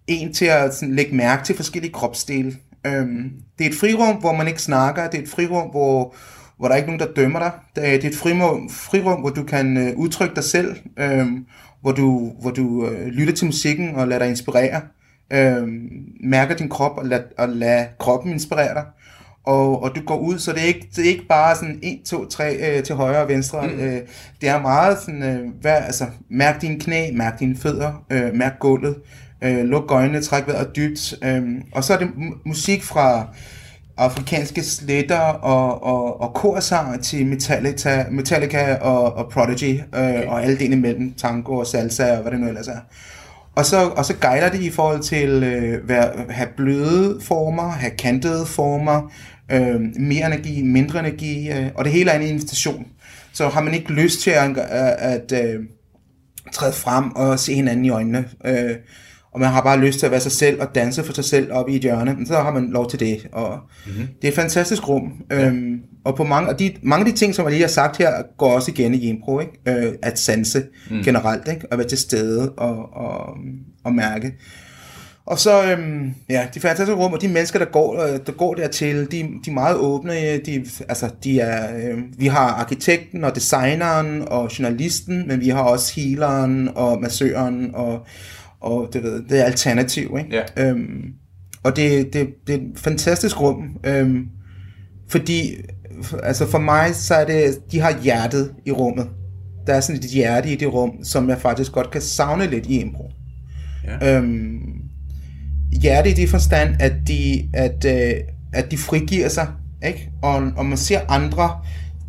en til at sådan, lægge mærke til forskellige kropsdele. Øhm, det er et frirum, hvor man ikke snakker. Det er et frirum, hvor, hvor der er ikke nogen, der dømmer dig. Det er et frirum, frirum hvor du kan øh, udtrykke dig selv. Øh, hvor du, hvor du øh, lytter til musikken og lader dig inspirere. Øh, mærker din krop og lader og lad kroppen inspirere dig og, og du går ud, så det er ikke, det er ikke bare sådan 1, 2, 3 øh, til højre og venstre. Mm. Øh, det er meget sådan, øh, hvad, altså, mærk dine knæ, mærk dine fødder, øh, mærk gulvet, øh, luk øjnene, træk vejret dybt. Øh, og så er det musik fra afrikanske sletter og, og, og korsang til Metallica, Metallica og, og Prodigy, øh, okay. og alle delene imellem, tango og salsa og hvad det nu ellers er. Og så, og så guider det i forhold til øh, at have bløde former, have kantede former, øh, mere energi, mindre energi, øh, og det hele er en invitation. Så har man ikke lyst til at, at, at øh, træde frem og se hinanden i øjnene, øh, og man har bare lyst til at være sig selv og danse for sig selv op i et hjørne, så har man lov til det. Og mm-hmm. Det er et fantastisk rum. Ja. Øhm, og på mange, og de, mange af de ting, som jeg lige har sagt her, går også igen i impro. Ikke? Øh, at sanse mm. generelt, ikke? at være til stede og, og, og mærke. Og så, øhm, ja, de fantastiske rum, og de mennesker, der går, øh, der går dertil, de, de er meget åbne. De, altså, de er, øh, vi har arkitekten og designeren og journalisten, men vi har også healeren og massøren og, og det, ved, det er alternativ. Ikke? Ja. Øhm, og det, det, det er et fantastisk rum, øhm, fordi altså for mig, så er det, de har hjertet i rummet. Der er sådan et hjerte i det rum, som jeg faktisk godt kan savne lidt i impro. Ja. Øhm, hjerte i det forstand, at de, at, øh, at de frigiver sig, ikke? Og, og man ser andre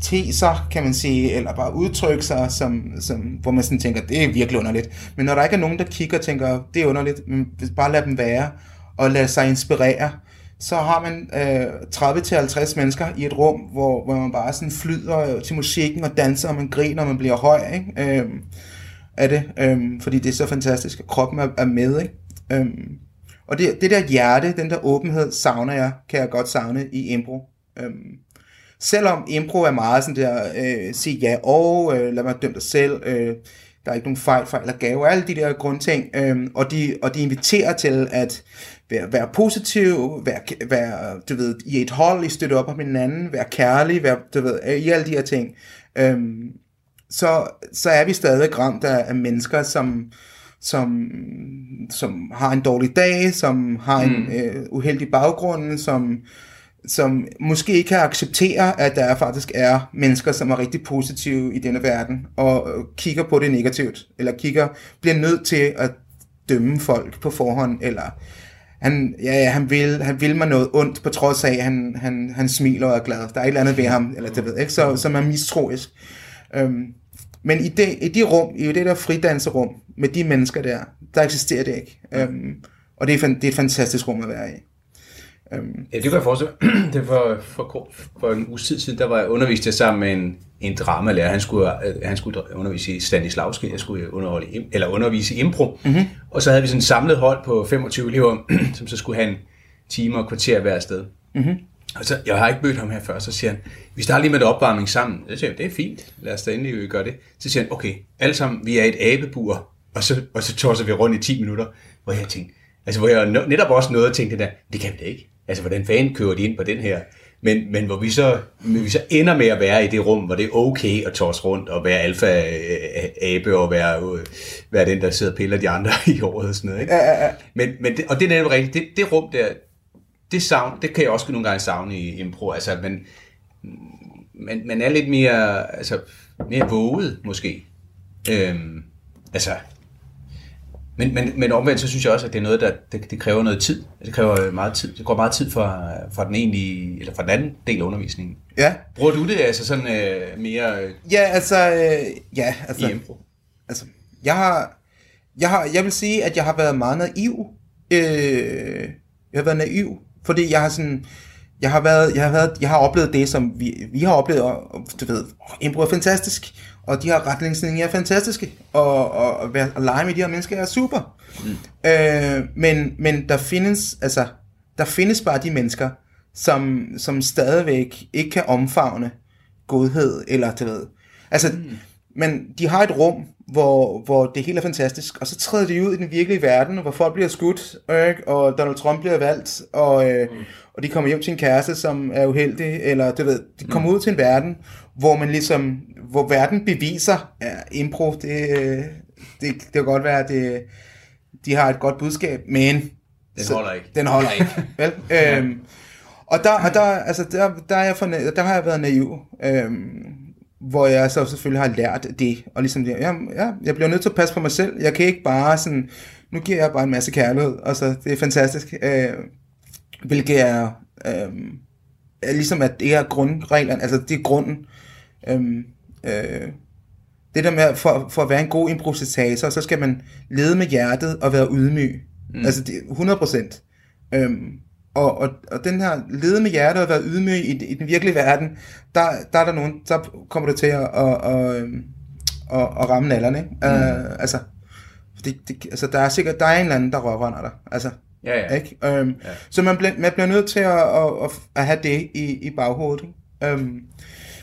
teser, kan man sige, eller bare udtrykke sig, som, som, hvor man sådan tænker, det er virkelig underligt. Men når der ikke er nogen, der kigger og tænker, det er underligt, men bare lad dem være, og lad sig inspirere, så har man øh, 30-50 mennesker i et rum, hvor, hvor man bare sådan flyder til musikken og danser, og man griner, og man bliver høj, ikke? Øh, af det, øh, fordi det er så fantastisk, at kroppen er, er med, ikke? Øh, og det, det der hjerte, den der åbenhed, savner jeg, kan jeg godt savne i impro. Øhm, selvom impro er meget sådan der, øh, sig ja og, øh, lad mig dømme dig selv, øh, der er ikke nogen fejl, fejl eller gave, alle de der grundting, øh, og, de, og de inviterer til at være, være positiv, være, være, du ved, i et hold, I støtte op om hinanden, være kærlig, være, du ved, i alle de her ting, øhm, så, så er vi stadig ramt af, af mennesker, som, som, som har en dårlig dag, som har en mm. øh, uheldig baggrund, som, som måske ikke kan acceptere, at der faktisk er mennesker, som er rigtig positive i denne verden, og kigger på det negativt, eller kigger, bliver nødt til at dømme folk på forhånd, eller han, ja, ja, han, vil, han vil mig noget ondt, på trods af, at han, han, han smiler og er glad. Der er et eller andet ved ham, eller det ved ikke, så, som er mistroisk. Øhm, men i det, i de rum, i det der fridanserum, med de mennesker der, der eksisterer det ikke. Øhm, og det er, det er et fantastisk rum at være i. Øhm. Ja, det kan jeg forestille Det var for, for en uge tid siden, der var jeg undervist sammen med en, en dramalærer. Han skulle, han skulle undervise i Stanislavski, jeg skulle underholde, eller undervise i impro. Mm-hmm. Og så havde vi sådan en samlet hold på 25 elever, som så skulle have en time og kvarter hver sted. Mm-hmm. Og så, jeg har ikke mødt ham her før, så siger han, vi starter lige med et opvarmning sammen. Så siger jeg, det er fint, lad os da endelig gøre det. Så siger han, okay, alle sammen, vi er et abebur, og så, og så tosser vi rundt i 10 minutter, hvor jeg tænkte, altså hvor jeg netop også nåede at tænke det der, det kan vi da ikke. Altså, hvordan fanden kører de ind på den her? Men, men hvor vi så, vi så ender med at være i det rum, hvor det er okay at tårs rundt og være alfa-abe og være, være den, der sidder og piller de andre i året og sådan noget. Ikke? Ja, ja, ja. Men, men det, og det er netop rigtigt. Det, det rum der, det, savn, det kan jeg også nogle gange savne i impro, altså, men man, man er lidt mere, altså, mere våget, måske. Øhm, altså, men, men, men omvendt, så synes jeg også, at det er noget, der det, det kræver noget tid. Det kræver meget tid. Det går meget tid fra, fra den egentlige, eller fra den anden del af undervisningen. Ja, Bruger du det altså sådan øh, mere øh, ja altså, øh, ja, altså, i impro? altså, jeg har, jeg har, jeg vil sige, at jeg har været meget naiv. Øh, jeg har været naiv, fordi jeg har sådan, jeg har været, jeg har været, jeg har oplevet det, som vi, vi har oplevet, og, du ved, impro er fantastisk, og de her retningslinjer er fantastiske, og, og, og, være- at lege med de her mennesker er super. Mm. Øh, men, men der findes, altså, der findes bare de mennesker, som, som stadigvæk ikke kan omfavne godhed, eller du ved, altså, mm. Men de har et rum, hvor, hvor det hele er fantastisk, og så træder de ud i den virkelige verden, hvor folk bliver skudt, ikke? og Donald Trump bliver valgt, og, øh, mm. og de kommer hjem til en kæreste, som er uheldig, eller du ved, de kommer mm. ud til en verden, hvor man ligesom, hvor verden beviser, ja, impro, det, det, det kan godt være, at det, de har et godt budskab, men Den holder ikke. den holder ikke. Vel? Øhm, og der, og der, altså, der, der, er jeg for, der har jeg været naiv, øhm, hvor jeg så selvfølgelig har lært det, og ligesom, ja, ja, jeg bliver nødt til at passe på mig selv. Jeg kan ikke bare sådan, nu giver jeg bare en masse kærlighed, og så det er fantastisk. Øh, hvilket er, øh, er ligesom, at det er grundreglerne, altså det er grunden. Øhm, øh, det der med, for, for at være en god improvisator, så skal man lede med hjertet og være ydmyg. Mm. Altså det, 100 procent. Og, og, og den her lede med hjertet og være ydmyg i, i den virkelige verden, der, der er der nogen, så kommer du til at, at, at, øhm, at, at ramme nallerne. Ikke? Mm. Uh, altså, det, det, altså, der er sikkert, der er en eller anden, der røvrender dig. Altså, Ja, ja. ikke? Øhm, ja. Så man bliver, man bliver nødt til at, at, at, at have det i, i baghovedet. Ikke? Øhm,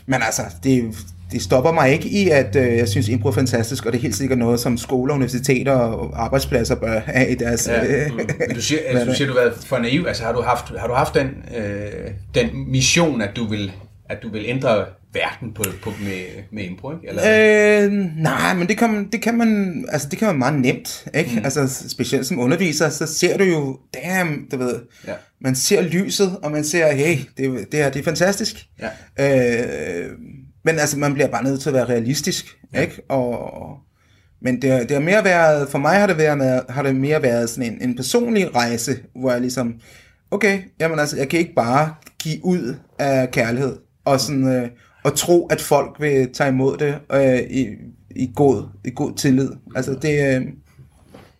men altså, det, det stopper mig ikke i, at øh, jeg synes, impro er fantastisk, og det er helt sikkert noget, som skoler, universiteter og arbejdspladser bør have i deres... Ja. Øh, Men du siger, altså, du siger, du har været for naiv. Altså, har du haft, har du haft den, øh, den mission, at du vil, at du vil ændre verden på, på, med, med impro, ikke? Eller? Øh, nej, men det kan, man, det kan man, altså det kan man meget nemt, ikke? Mm. Altså specielt som underviser, så ser du jo, damn, du ved, Ja. man ser lyset, og man ser, hey, det, det her, det er fantastisk. Ja. Øh, men altså, man bliver bare nødt til at være realistisk, ja. ikke? Og, men det, har- det har mere været, for mig har det, været, med, har det mere været sådan en, en personlig rejse, hvor jeg ligesom, okay, jamen altså, jeg kan ikke bare give ud af kærlighed, og sådan, øh, og tro, at folk vil tage imod det øh, i, i, god, i god tillid. Altså, det, øh,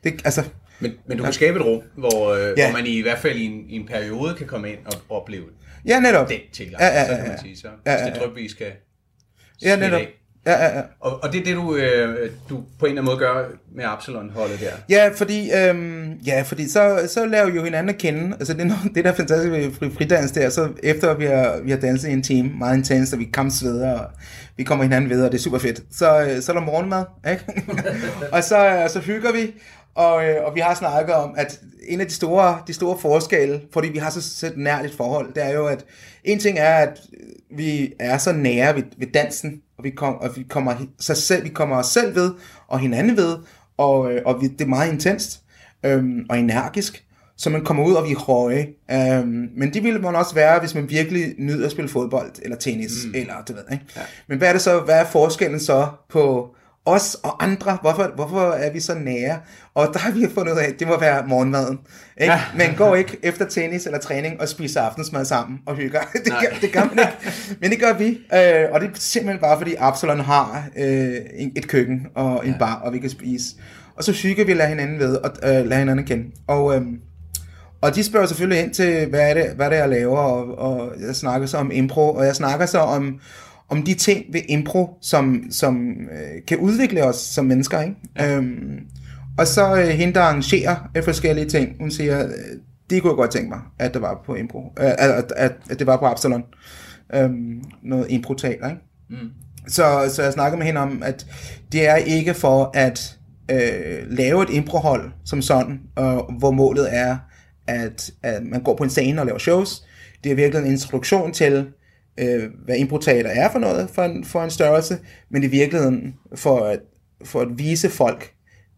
det altså, Men, men du kan skabe et rum, hvor, øh, Ja. hvor man i hvert fald i en, i en periode kan komme ind og opleve ja, netop. den tilgang. Ja, ja, Så ja, kan man ja. sige, så Ja, hvis ja, det ja. drypvis skal Ja, netop. Ja, ja, ja. Og, og det er det, du, øh, du på en eller anden måde gør med Absalon-holdet der. Ja, fordi, øhm, ja, fordi så, så laver vi jo hinanden at kende. Altså, det er noget, det der er fantastisk ved fri, fridans der. Så efter vi har, vi har danset i en team, meget intens, og vi kampsveder, og vi kommer hinanden ved, og det er super fedt. Så, øh, så er der morgenmad, ikke? og så, øh, så hygger vi, og, øh, og vi har snakket om, at en af de store, de store forskelle, fordi vi har så, så nært et forhold, det er jo, at en ting er, at vi er så nære ved, ved dansen, og vi, kom, og vi kommer sig selv, vi kommer os selv ved, og hinanden ved, og, øh, og vi, det er meget intenst øhm, og energisk, så man kommer ud, og vi er høje. Øhm, men det ville man også være, hvis man virkelig nyder at spille fodbold, eller tennis, mm. eller du ved, ikke? Ja. Men hvad er det så, hvad er forskellen så på os og andre? Hvorfor, hvorfor er vi så nære? Og der har vi fundet ud af, at det må være morgenmaden. Ikke? Ja. Man går ikke efter tennis eller træning og spiser aftensmad sammen og hygger. Det, gør, det gør man ikke. Men det gør vi. Øh, og det er simpelthen bare, fordi Absalon har øh, et køkken og en ja. bar, og vi kan spise. Og så hygger vi lader hinanden ved, og øh, lader hinanden kende. Og, øh, og de spørger selvfølgelig ind til, hvad er det, hvad er det jeg laver, og, og jeg snakker så om impro, og jeg snakker så om, om de ting ved impro, som, som øh, kan udvikle os som mennesker. Ikke? Ja. Øhm, og så øh, hende, der arrangerer øh, forskellige ting, hun siger, øh, det kunne jeg godt tænke mig, at det var på impro, øh, at, at, at det var på Absalon. Øhm, noget impro-teater, ikke? Mm. Så, så jeg snakker med hende om, at det er ikke for at øh, lave et improhold som sådan, og hvor målet er, at, at man går på en scene og laver shows. Det er virkelig en introduktion til, øh, hvad improteater er for noget, for en, for en størrelse, men i virkeligheden for at, for at vise folk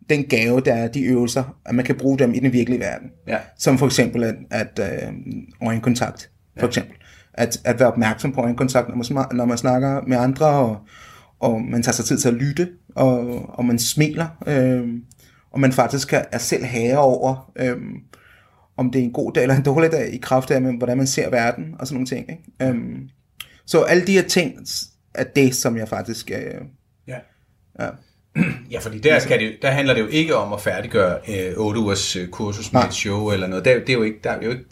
den gave, der er de øvelser, at man kan bruge dem i den virkelige verden. Ja. Som for eksempel at, at øh, øjenkontakt, for eksempel. At, at være opmærksom på øjenkontakt, når man, når man snakker med andre, og, og man tager sig tid til at lytte, og, og man smiler, øh, og man faktisk er, er selv herre over, øh, om det er en god dag eller en dårlig dag, i kraft af, hvordan man ser verden, og sådan nogle ting. Ikke? Øh, så alle de her ting er det, som jeg faktisk... Øh, Ja. ja. Ja, fordi der, skal det, der handler det jo ikke om at færdiggøre øh, 8 ugers øh, kursus med Nej. et show eller noget. Der, det er jo ikke, der er jo ikke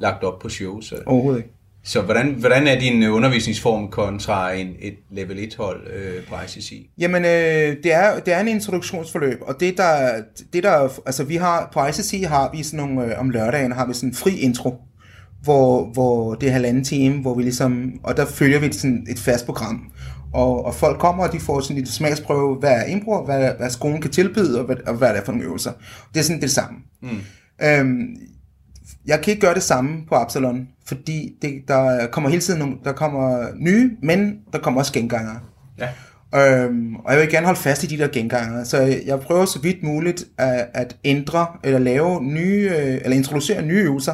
lagt op på show. Så, Overhovedet ikke. så hvordan, hvordan er din øh, undervisningsform kontra en, et level 1-hold øh, på ICC? Jamen, øh, det, er, det er en introduktionsforløb, og det der, det der, altså vi har, på ICC har vi sådan nogle, øh, om lørdagen har vi sådan en fri intro, hvor, hvor det er halvanden time, hvor vi ligesom, og der følger vi sådan et fast program, og, og folk kommer, og de får sådan en smagsprøve, hvad er impro, hvad, hvad skolen kan tilbyde, og hvad, og hvad er det for nogle øvelser. Det er sådan det samme. Mm. Øhm, jeg kan ikke gøre det samme på Absalon, fordi det, der kommer hele tiden nogle, der kommer nye, men der kommer også gengangere. Ja. Øhm, og jeg vil gerne holde fast i de der gengangere, så jeg prøver så vidt muligt at, at ændre eller lave nye, øh, eller introducere nye øvelser,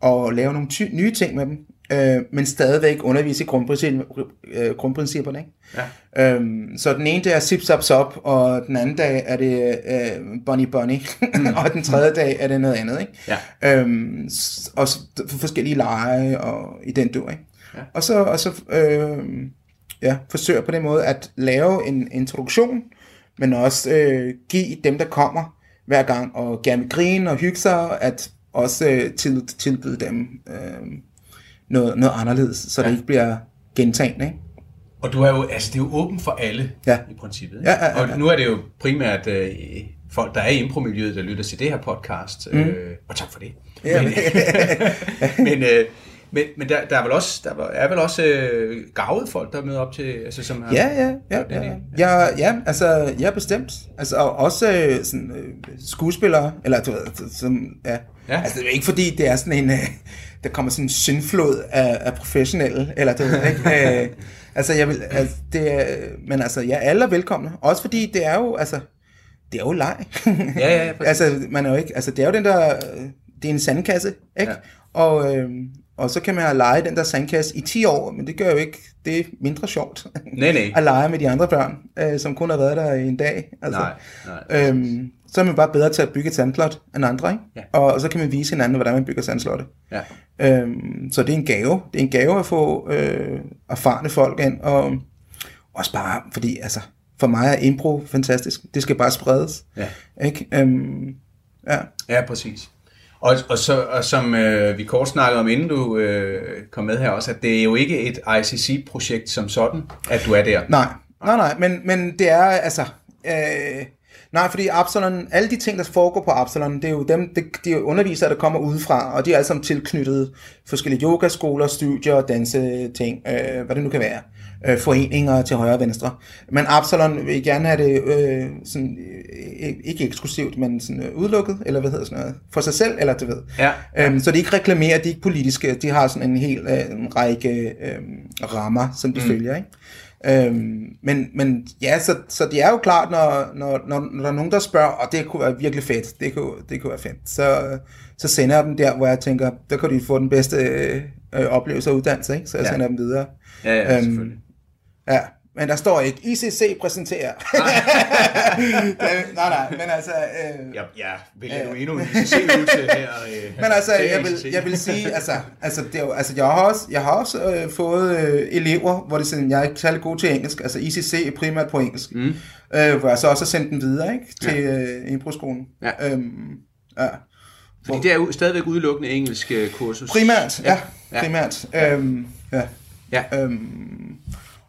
og lave nogle ty- nye ting med dem, øh, men stadigvæk undervise i grundprincip, øh, grundprincipperne. Ikke? Ja. Øhm, så den ene dag er zip zap zop, og den anden dag er det øh, bunny bunny, og den tredje dag er det noget andet. Ikke? Ja. Øhm, og for forskellige lege og i den dur. Ikke? Ja. Og så, og så øh, ja, forsøger på den måde at lave en introduktion, men også øh, give dem, der kommer hver gang, og gerne vil grine og hygge sig, at også øh, til, tilbyde dem øh, noget, noget anderledes, så ja. det ikke bliver gentagende. Ikke? Og du er jo, altså, det er jo åbent for alle Ja. i princippet. Ikke? Ja, ja, ja, ja. Og nu er det jo primært øh, folk, der er i impromiljøet, der lytter til det her podcast. Mm. Øh, og tak for det. Ja. Men, men, øh, men, men der, der er vel også, der er vel også øh, gavet folk, der møder op til, altså som har... Ja, ja, ja, det ja, det. ja, ja, altså, jeg er bestemt. Altså, og også øh, sådan, øh, skuespillere, eller du ved, som, ja. Ja. ja. Altså, det er ikke fordi, det er sådan en, øh, der kommer sådan en syndflod af, af professionelle, eller du ved, ikke? øh, altså, jeg vil, altså, det er, men altså, ja, alle er velkomne. Også fordi, det er jo, altså, det er jo leg. Ja, ja, ja, altså, man er jo ikke, altså, det er jo den der, øh, det er en sandkasse, ikke? Ja. Og, øh, og så kan man have leget den der sandkasse i 10 år, men det gør jo ikke det er mindre sjovt Nej, nej. at lege med de andre børn, øh, som kun har været der i en dag. Altså, Nej, nej. Øhm, så er man bare bedre til at bygge et sandslot end andre, ikke? Ja. Og, og så kan man vise hinanden, hvordan man bygger sandslotte. Ja. Øhm, så det er en gave. Det er en gave at få øh, erfarne folk ind, og også bare, fordi altså, for mig er impro fantastisk. Det skal bare spredes. Ja. Ikke? Øhm, ja. Ja, præcis. Og, og, så, og som øh, vi kort snakkede om, inden du øh, kom med her også, at det er jo ikke et ICC-projekt som sådan, at du er der. Nej, nej, nej, men, men det er altså... Øh, nej, fordi Absalon, alle de ting, der foregår på Absalon, det er jo dem, det, de er undervisere, der kommer udefra, og de er alle sammen tilknyttet forskellige yogaskoler, studier, danse ting, øh, hvad det nu kan være. Øh, foreninger til højre og venstre. Men Absalon vil gerne have det øh, sådan, øh, ikke eksklusivt, men sådan øh, udelukket, eller hvad hedder sådan noget, for sig selv, eller du ved. Ja. Øhm, så de ikke reklamerer, de er ikke politiske, de har sådan en hel øh, en række øh, rammer, som de mm. følger, ikke? Øhm, men, men ja, så, så det er jo klart, når, når, når, når der er nogen, der spørger, og det kunne være virkelig fedt, det kunne, det kunne være fedt, så, så sender jeg dem der, hvor jeg tænker, der kan de få den bedste øh, øh, oplevelse og uddannelse, ikke? så jeg ja. sender dem videre. Ja, ja, Øhm, selvfølgelig. Ja, men der står ikke, ICC præsenterer. nej, nej, men altså... Øh, Ja, ja vælger du endnu en ICC-øvelse her? Øh, Men altså, jeg vil, ICC. jeg vil sige, altså, altså, det er jo, altså jeg har også, jeg har også øh, fået øh, elever, hvor det sådan, jeg er ikke særlig god til engelsk, altså ICC er primært på engelsk, mm. øh, hvor jeg så også har sendt dem videre, ikke, til ja. øh, improskolen. Ja. Øhm, ja. Fordi det er jo stadigvæk udelukkende engelsk øh, kursus. Primært, ja, Ja. ja. primært. Øhm, ja. Ja. Øhm,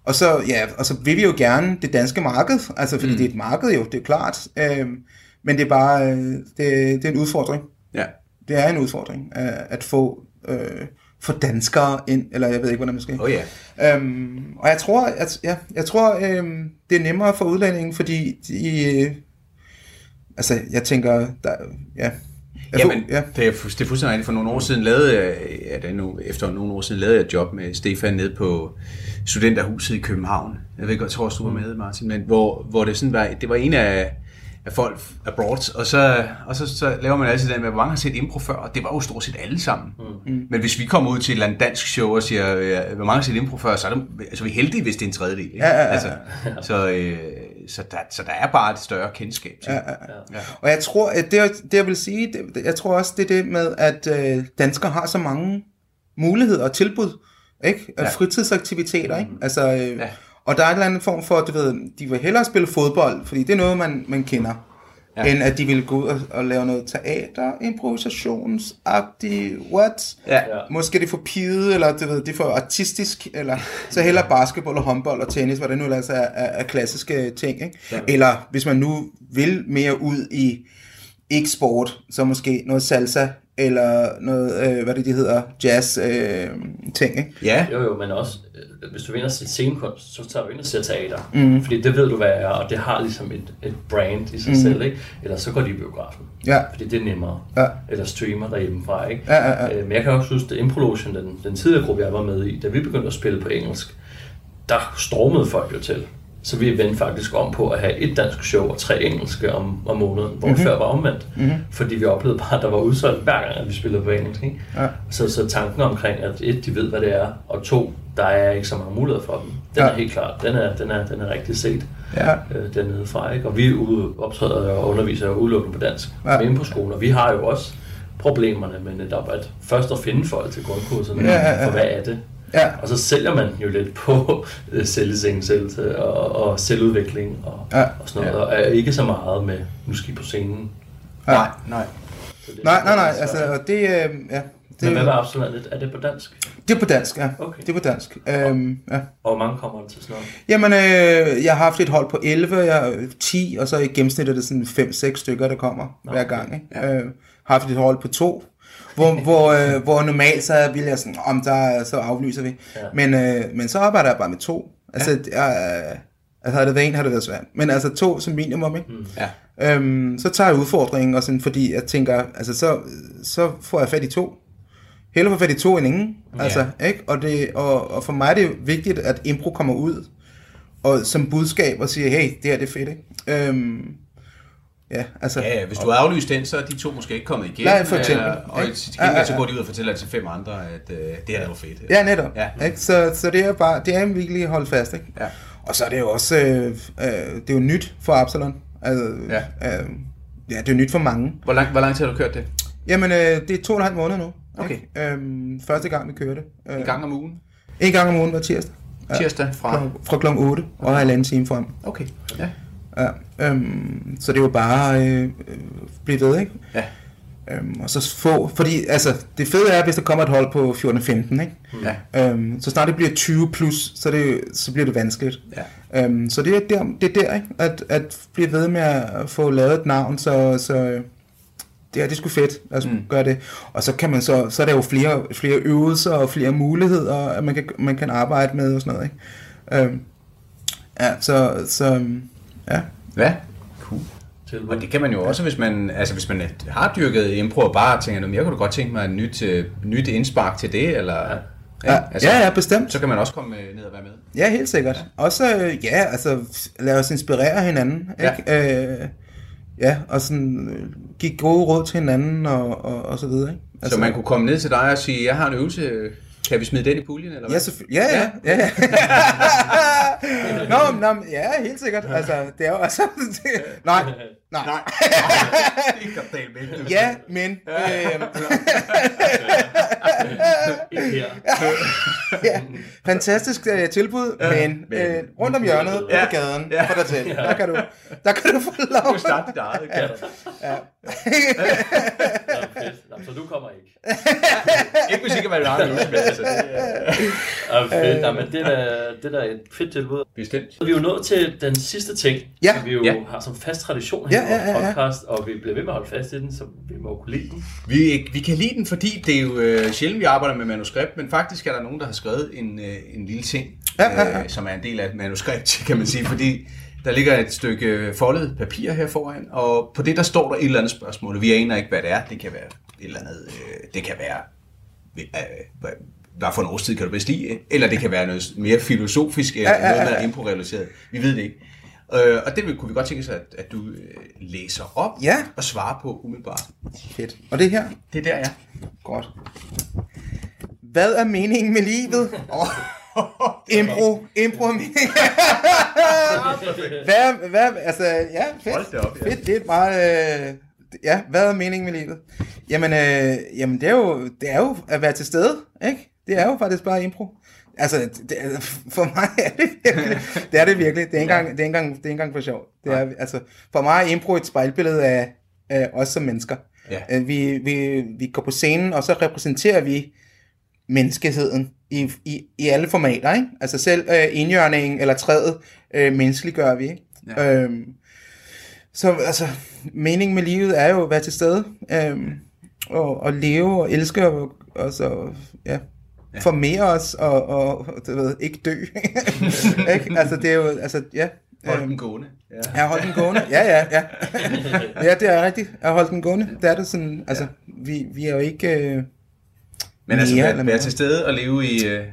og så, ja, og så vil vi jo gerne det danske marked, altså fordi mm. det er et marked jo, det er klart, øhm, men det er bare, øh, det, det er en udfordring. Ja. Det er en udfordring øh, at få øh, få danskere ind, eller jeg ved ikke, hvordan man skal. Oh ja. Øhm, og jeg tror, at, ja, jeg tror øhm, det er nemmere for udlændingen, fordi de, øh, altså, jeg tænker, der, ja, jeg Jamen, ja. det er, det er fuldstændig. For nogle år siden lavede jeg, ja, det nu, efter nogle år siden lavede jeg et job med Stefan nede på studenterhuset i København. Jeg ved godt, tror du var med, Martin, men hvor, hvor det sådan var, det var en af, af folk abroad, og så, og så, så laver man altid den med, hvor mange har set impro før, og det var jo stort set alle sammen. Mm. Men hvis vi kommer ud til et eller andet dansk show og siger, ja, hvor mange har set impro før, så er det, altså, vi er heldige, hvis det er en tredjedel. Ikke? Ja, ja, ja. Altså, så, øh, så, der, så der er bare et større kendskab til. Ja, ja, ja. Og jeg tror, at det, det jeg vil sige, det, det- jeg tror også, det er det med, at øh, danskere har så mange muligheder og tilbud, ikke? Ja. Fritidsaktiviteter, ikke? Altså, øh, Ja. Og der er en eller anden form for, du ved, de vil hellere spille fodbold, fordi det er noget, man, man kender, ja. End at de vil gå ud og, og lave noget teater, improvisationsagtigt, what? Ja. Ja. Måske det for pide, eller du ved, det er for artistisk, eller så heller basketball og håndbold og tennis, hvad det nu ellers er, er, er klassiske ting. Ikke? Ja. Eller hvis man nu vil mere ud i ikke sport, så måske noget salsa, eller noget, øh, hvad det de hedder, jazz øh, ting. Ikke? Ja, Jo, jo, men også, øh, hvis du vinder til scenekunst, så tager du ind og ser teater. Mm. Fordi det ved du, hvad er, og det har ligesom et, et brand i sig mm. selv, ikke? Eller så går de i biografen. Ja. Fordi det er nemmere. Ja. Eller streamer derhjemmefra, ikke? Ja, ja, ja. Øh, Men jeg kan også huske, at Improlotion, den, den tidligere gruppe, jeg var med i, da vi begyndte at spille på engelsk, der stormede folk jo til. Så vi vendte faktisk om på at have et dansk show og tre engelske om, om måneden, hvor mm-hmm. før var omvendt. Mm-hmm. Fordi vi oplevede bare, at der var udsolgt hver gang, at vi spillede på engelsk. Ikke? Ja. Så, så tanken omkring, at et, de ved, hvad det er, og to, der er ikke så mange muligheder for dem. Den Ja. er helt klart, den er, den er, den er rigtig set Ja. øh, dernede fra. Ikke? Og vi ude- optræder og underviser jo udelukkende på dansk Ja. med på skolen, og vi har jo også problemerne med netop at først at finde folk til grundkurserne, Ja, ja, ja. for hvad er det? Ja. Og så sælger man jo lidt på øh, selvisængelsættelse og, og selvudvikling og, Ja. og sådan noget, og er ikke så meget med, nu skal I på scenen. nej, nej. Så det, Nej, nej, nej, så- altså, og det, øh, ja, Men hvad det, med absolut? Er det på dansk? det er på dansk, ja. Okay. Det er på dansk. Øhm, ja. Og hvor mange kommer der til sådan noget? Jamen, øh, jeg har haft et hold på 11, jeg, 10, og så i gennemsnit er det sådan 5-6 stykker, der kommer Nå, hver gang. Ikke? Ja. Øh, har haft et hold på to, hvor, hvor, øh, hvor normalt så vil jeg sådan, om der er- så aflyser vi. Ja. Men, øh, men så arbejder jeg bare med to. Altså, ja. jeg, altså havde det været en, havde det været svært. Men altså to som minimum, ikke? Mm. Ja. Øhm, så tager jeg udfordringen, og sådan, fordi jeg tænker, altså så, så får jeg fat i to. Hellere få fat i to end ingen. Altså, ikke? Og, det, og, og for mig er det vigtigt, at impro kommer ud og som budskab og siger, hey, det her det er fedt, ikke? Øhm, ja, altså... Ja, hvis du har aflyst den, så er de to måske ikke kommet igen. Nej, for eksempel. Eller, og Ikke? til gengæld så går de ud og fortæller til fem andre, at øh, det her er jo fedt. Ja, netop. Ja. Ikke? Så, så det er bare, det er en virkelig at holde fast, ikke? Ja. Og så er det jo også, øh, øh, det er jo nyt for Absalon. Altså, Ja. Øh, ja, det er jo nyt for mange. Hvor lang, hvor lang tid har du kørt det? Jamen, øh, det er to og en halv måned nu. Okay. Ikke? Øhm, første gang, vi kørte. Øh, En gang om ugen? En gang om ugen hver tirsdag. Tirsdag fra? Fra, fra kl. 8 og halvanden time frem. Okay, ja. Ja, øhm, så det er jo bare øh, blive ved, ikke? Ja. Øhm, og så få, fordi altså, det fede er, hvis der kommer et hold på 14-15, ikke? Ja. Øhm, så snart det bliver 20 plus, så, det, så bliver det vanskeligt. Ja. Øhm, så det er der, det er der ikke? At, at blive ved med at få lavet et navn, så, så det er det er sgu fedt at mm. gøre det. Og så kan man så, så er der jo flere, flere øvelser og flere muligheder, at man kan, man kan arbejde med og sådan noget, ikke? Øhm, ja, så, så ja. Ja, cool. Og det kan man jo også, hvis man, altså hvis man har dyrket impro og bare tænker, "Nå, men jeg kunne da godt tænke mig et nyt, øh, nyt indspark til det, eller... Ja. Ja, ja, ja, bestemt. Så kan man også komme øh, ned og være med. Ja, helt sikkert. Også, øh, ja, altså, lad os inspirere hinanden, Ja. ikke? Øh, ja, og sådan, give gode råd til hinanden, og, og, og så videre, ikke? Altså, så man kunne komme ned til dig og sige, jeg har en øvelse, kan vi smide den i puljen, eller hvad? Ja, selvfølgelig. Ja, ja, ja. ja. nå, nå, ja, helt sikkert. Altså, det er jo altså... Det, nej, nej. Nej, det kan tale med. Ja, men... Øh, ja, fantastisk øh, tilbud, men, men- øh, rundt om hjørnet, Ja, ja, på gaden, ja. ja, på dig til. Der kan du, der kan du få lov. Du starte dit eget. Ja. Ja. Nå, fedt. Nå, så du kommer ikke. Ikke hvis ikke man har en med. Altså, er fedt. Nå, men det er, da- det er da et fedt tilbud. bestemt. Vi er jo nået til den sidste ting, Ja. som vi jo Ja. har som fast tradition her Ja, ja, ja, vores ja. podcast, og vi bliver ved med at holde fast i den, så vi må kunne lide den. Vi, vi kan lide den, fordi det er jo øh, sjældent, vi arbejder med manuskript, men faktisk er der nogen, der har skrevet en, øh, en lille ting, Ja, ja, ja. Øh, som er en del af et manuskript, kan man sige, fordi der ligger et stykke foldet papir her foran, og på det der står der et eller andet spørgsmål, og vi aner ikke, hvad det er. Det kan være et eller andet, øh, det kan være, øh, hvad, hvad for en årstid kan du bedst lide, eller det kan være noget mere filosofisk, eller Ja, ja, ja, noget, der er ja. improrelateret. Vi ved det ikke. Øh, og det vil- kunne vi godt tænke os, at, at du øh, læser op Ja. og svarer på umiddelbart. Fedt. Og det her? Det er der, ja. Godt. Hvad er meningen med livet? Oh. Impro. Impro er hvad, hvad, altså, ja, fedt. Hold da op, ja. Fedt, det er et meget, øh, ja, hvad er meningen med livet? Jamen, øh, jamen det, er jo, det er jo at være til stede, ikke? Det er jo faktisk bare impro. Altså, det, for mig er det virkelig, det er det virkelig. Det er ikke engang, det er engang, det er engang for sjov. Det er, altså, for mig er impro et spejlbillede af, af os som mennesker. Ja. Øh, Vi, vi, vi går på scenen, og så repræsenterer vi menneskeheden i, i, i alle formater, ikke? Altså selv øh, indjørningen eller træet øh, menneskeliggør vi, ikke? Ja. Øhm, så altså, meningen med livet er jo at være til stede, øhm, og, og leve og elske, og, og så, ja, ja. formere os, og, og du ved, ikke dø. ikke? Altså, det er jo, altså, ja. Hold øhm, den gående. Ja. jeg har holdt den gående. Ja, ja, ja. ja, det er rigtigt. Jeg har holdt den gående. Det er det sådan, altså, vi, vi er jo ikke... Øh, Men altså, mere være, eller være mindre. til stede og leve i øh,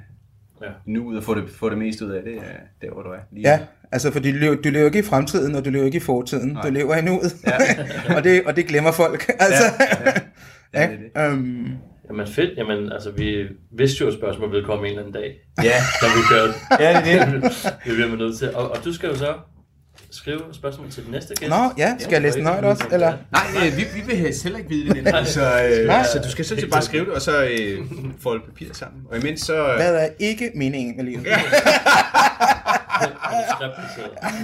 Ja. nuet og få det, få det mest ud af det, er der, hvor du er. Lige Ja, altså fordi du lever, du lever ikke i fremtiden, og du lever ikke i fortiden. Nej. Du lever i nuet. Ja. og, det, og det glemmer folk. Altså, Ja, ja. Ja, ja, det er Øhm, Jamen fedt. Jamen, altså, vi vidste jo, at spørgsmålet ville komme en eller anden dag, Ja, når vi kørte. ja det er det. det bliver man nødt til. Og, og du skal jo så skrive spørgsmål til den næste gæst. Nå, ja, skal jeg læse den højt også? Eller? Nej, øh, vi, vi vil helst heller ikke vide det, Niels. så, øh, Nej. så du skal sådan set bare skrive det, og så øh, folde papiret sammen. Og imens så... Øh, Hvad er ikke meningen med livet? ja,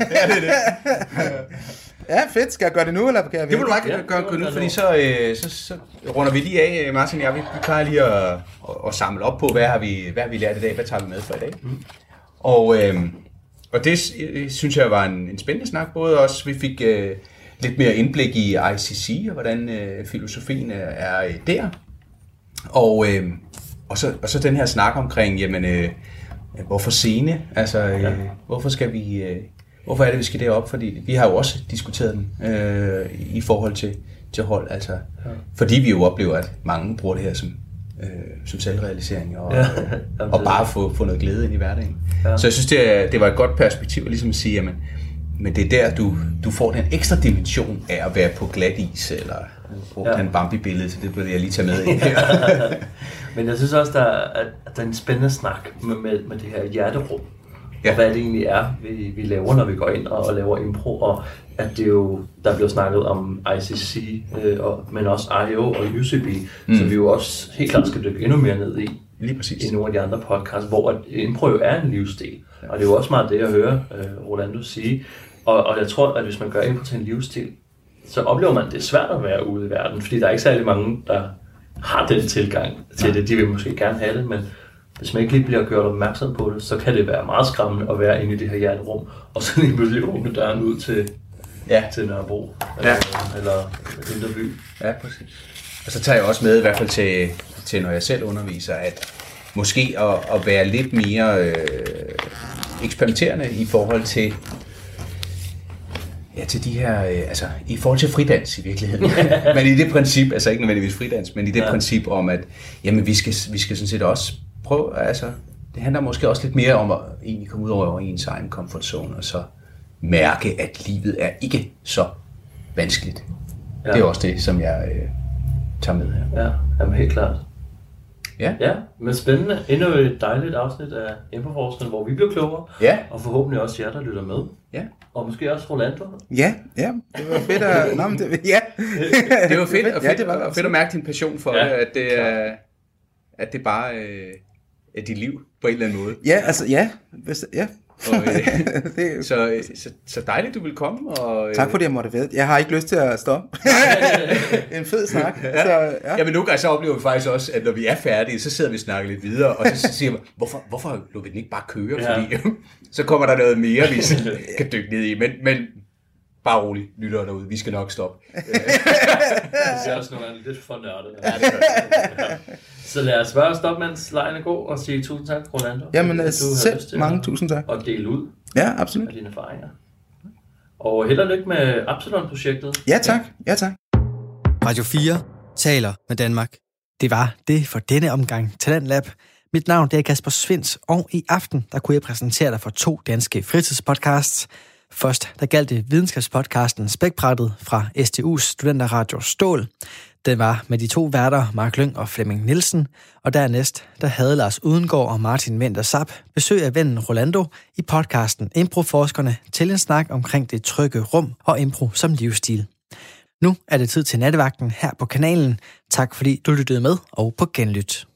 det er det. Ja, fedt. Skal jeg gøre det nu, eller kan jeg Det må du bare Ja, gøre, gøre nu, fordi så, øh, så, så runder vi lige af, øh, Martin og jeg. Vi, vi plejer lige at, at, at samle op på, hvad har, vi, hvad har vi lært i dag, hvad tager vi med for i dag. Mm. Og, øh, og det øh, synes jeg var en, en spændende snak, både os, vi fik øh, lidt mere indblik i ICC, og hvordan øh, filosofien er, er øh, der. Og, øh, og, så, og så den her snak omkring, jamen, øh, hvorfor scene? Altså, øh, ja. hvorfor skal vi... Øh, hvorfor er det, vi skal derop? Fordi vi har jo også diskuteret den øh, i forhold til, til hold. Altså, ja. Fordi vi jo oplever, at mange bruger det her som, øh, som selvrealisering, og, Ja. Jamen, og bare få, få noget glæde ind i hverdagen. Ja. Så jeg synes, det, er- det var et godt perspektiv at ligesom at sige, jamen, men det er der, du, du får den ekstra dimension af at være på glat is, eller bruge Ja. den Bambi-billede, så det vil jeg lige tage med ind her. Men jeg synes også, der er, at at der er en spændende snak med, med, med det her hjerterum. Ja. Og hvad det egentlig er, vi, vi laver, når vi går ind og, og laver impro. Og at det jo, der bliver snakket om ICC, øh, og, men også IO og UCB, mm. som vi jo også helt klart skal dykke endnu mere ned i. Lige præcis. i nogle af de andre podcasts, hvor at impro jo er en livsstil. Og det er jo også meget det, jeg hører øh, Rolando sige. Og, og jeg tror, at hvis man gør impro til en livsstil, så oplever man, at det er svært at være ude i verden, fordi der er ikke særlig mange, der har den tilgang til det. De vil måske gerne have det, men hvis man ikke lige bliver gjort opmærksom på det, så kan det være meget skræmmende at være inde i det her hjerterum, og så lige pludselig åbne døren ud til, Ja. til Nørrebro, Ja. øh, eller Vinterby. Ja, præcis. Og så tager jeg også med, i hvert fald til, til når jeg selv underviser, at måske at, at være lidt mere øh, eksperimenterende i forhold til ja, til de her, øh, altså i forhold til fridans i virkeligheden. men i det princip, altså ikke nødvendigvis fridans, men i det Ja. ja. princip om, at jamen, vi, skal, vi skal sådan set også prøve, altså det handler måske også lidt mere om at egentlig komme ud over ens egen comfort zone, og så mærke, at livet er ikke så vanskeligt. Ja. Ja. Det er også det, som jeg øh, tager med her. Ja, jamen helt klart. Ja. Ja, men spændende. Endnu et dejligt afsnit af Infoforskeren, hvor vi bliver klogere. Ja. Og forhåbentlig også jer, der lytter med. Ja. Og måske også Rolando. Ja, ja. Det var fedt at... Nå, men det, ja. Det var fedt, og Ja, fedt, det var det og fedt at mærke din passion for Ja, ja, det, at det, er, at det bare øh, dit liv på en eller anden måde. Ja, altså, ja. Hvis, ja. Og, øh, det, er- Så, øh, så, så dejligt, du vil komme. Og, øh, tak fordi jeg måtte vide. Jeg har ikke lyst til at stoppe. en fed snak. Så, ja. Ja, men nogle gange så oplever vi faktisk også, at når vi er færdige, så sidder vi og snakker lidt videre, og så siger man, hvorfor, hvorfor lå vi den ikke bare køre? Ja. Fordi så kommer der noget mere, vi kan dykke ned i. Men, men bare rolig, lytter derude, vi skal nok stoppe. Det er også nogle gange lidt for nørdet. Ja, Så lad os bare stoppe, mens lejen er god, og sige tusind tak, Rolando. Jamen, øh, du har selv lyst til mange tusind tak. at dele ud Ja, absolut. af dine erfaringer. Og held og lykke med Absalon-projektet. Ja, tak. Ja, tak. Radio 4 taler med Danmark. Det var det for denne omgang Talent Lab. Mit navn det er Kasper Svens, og i aften der kunne jeg præsentere dig for to danske fritidspodcasts. Først der galt det videnskabspodcasten Spækbrættet fra STU's studenterradio Stål. Den var med de to værter, Mark Lyng og Flemming Nielsen, og dernæst, der havde Lars Udengård og Martin Menter Sap besøg af vennen Rolando i podcasten Improforskerne til en snak omkring det trygge rum og impro som livsstil. Nu er det tid til nattevagten her på kanalen. Tak fordi du lyttede med og på genlyt.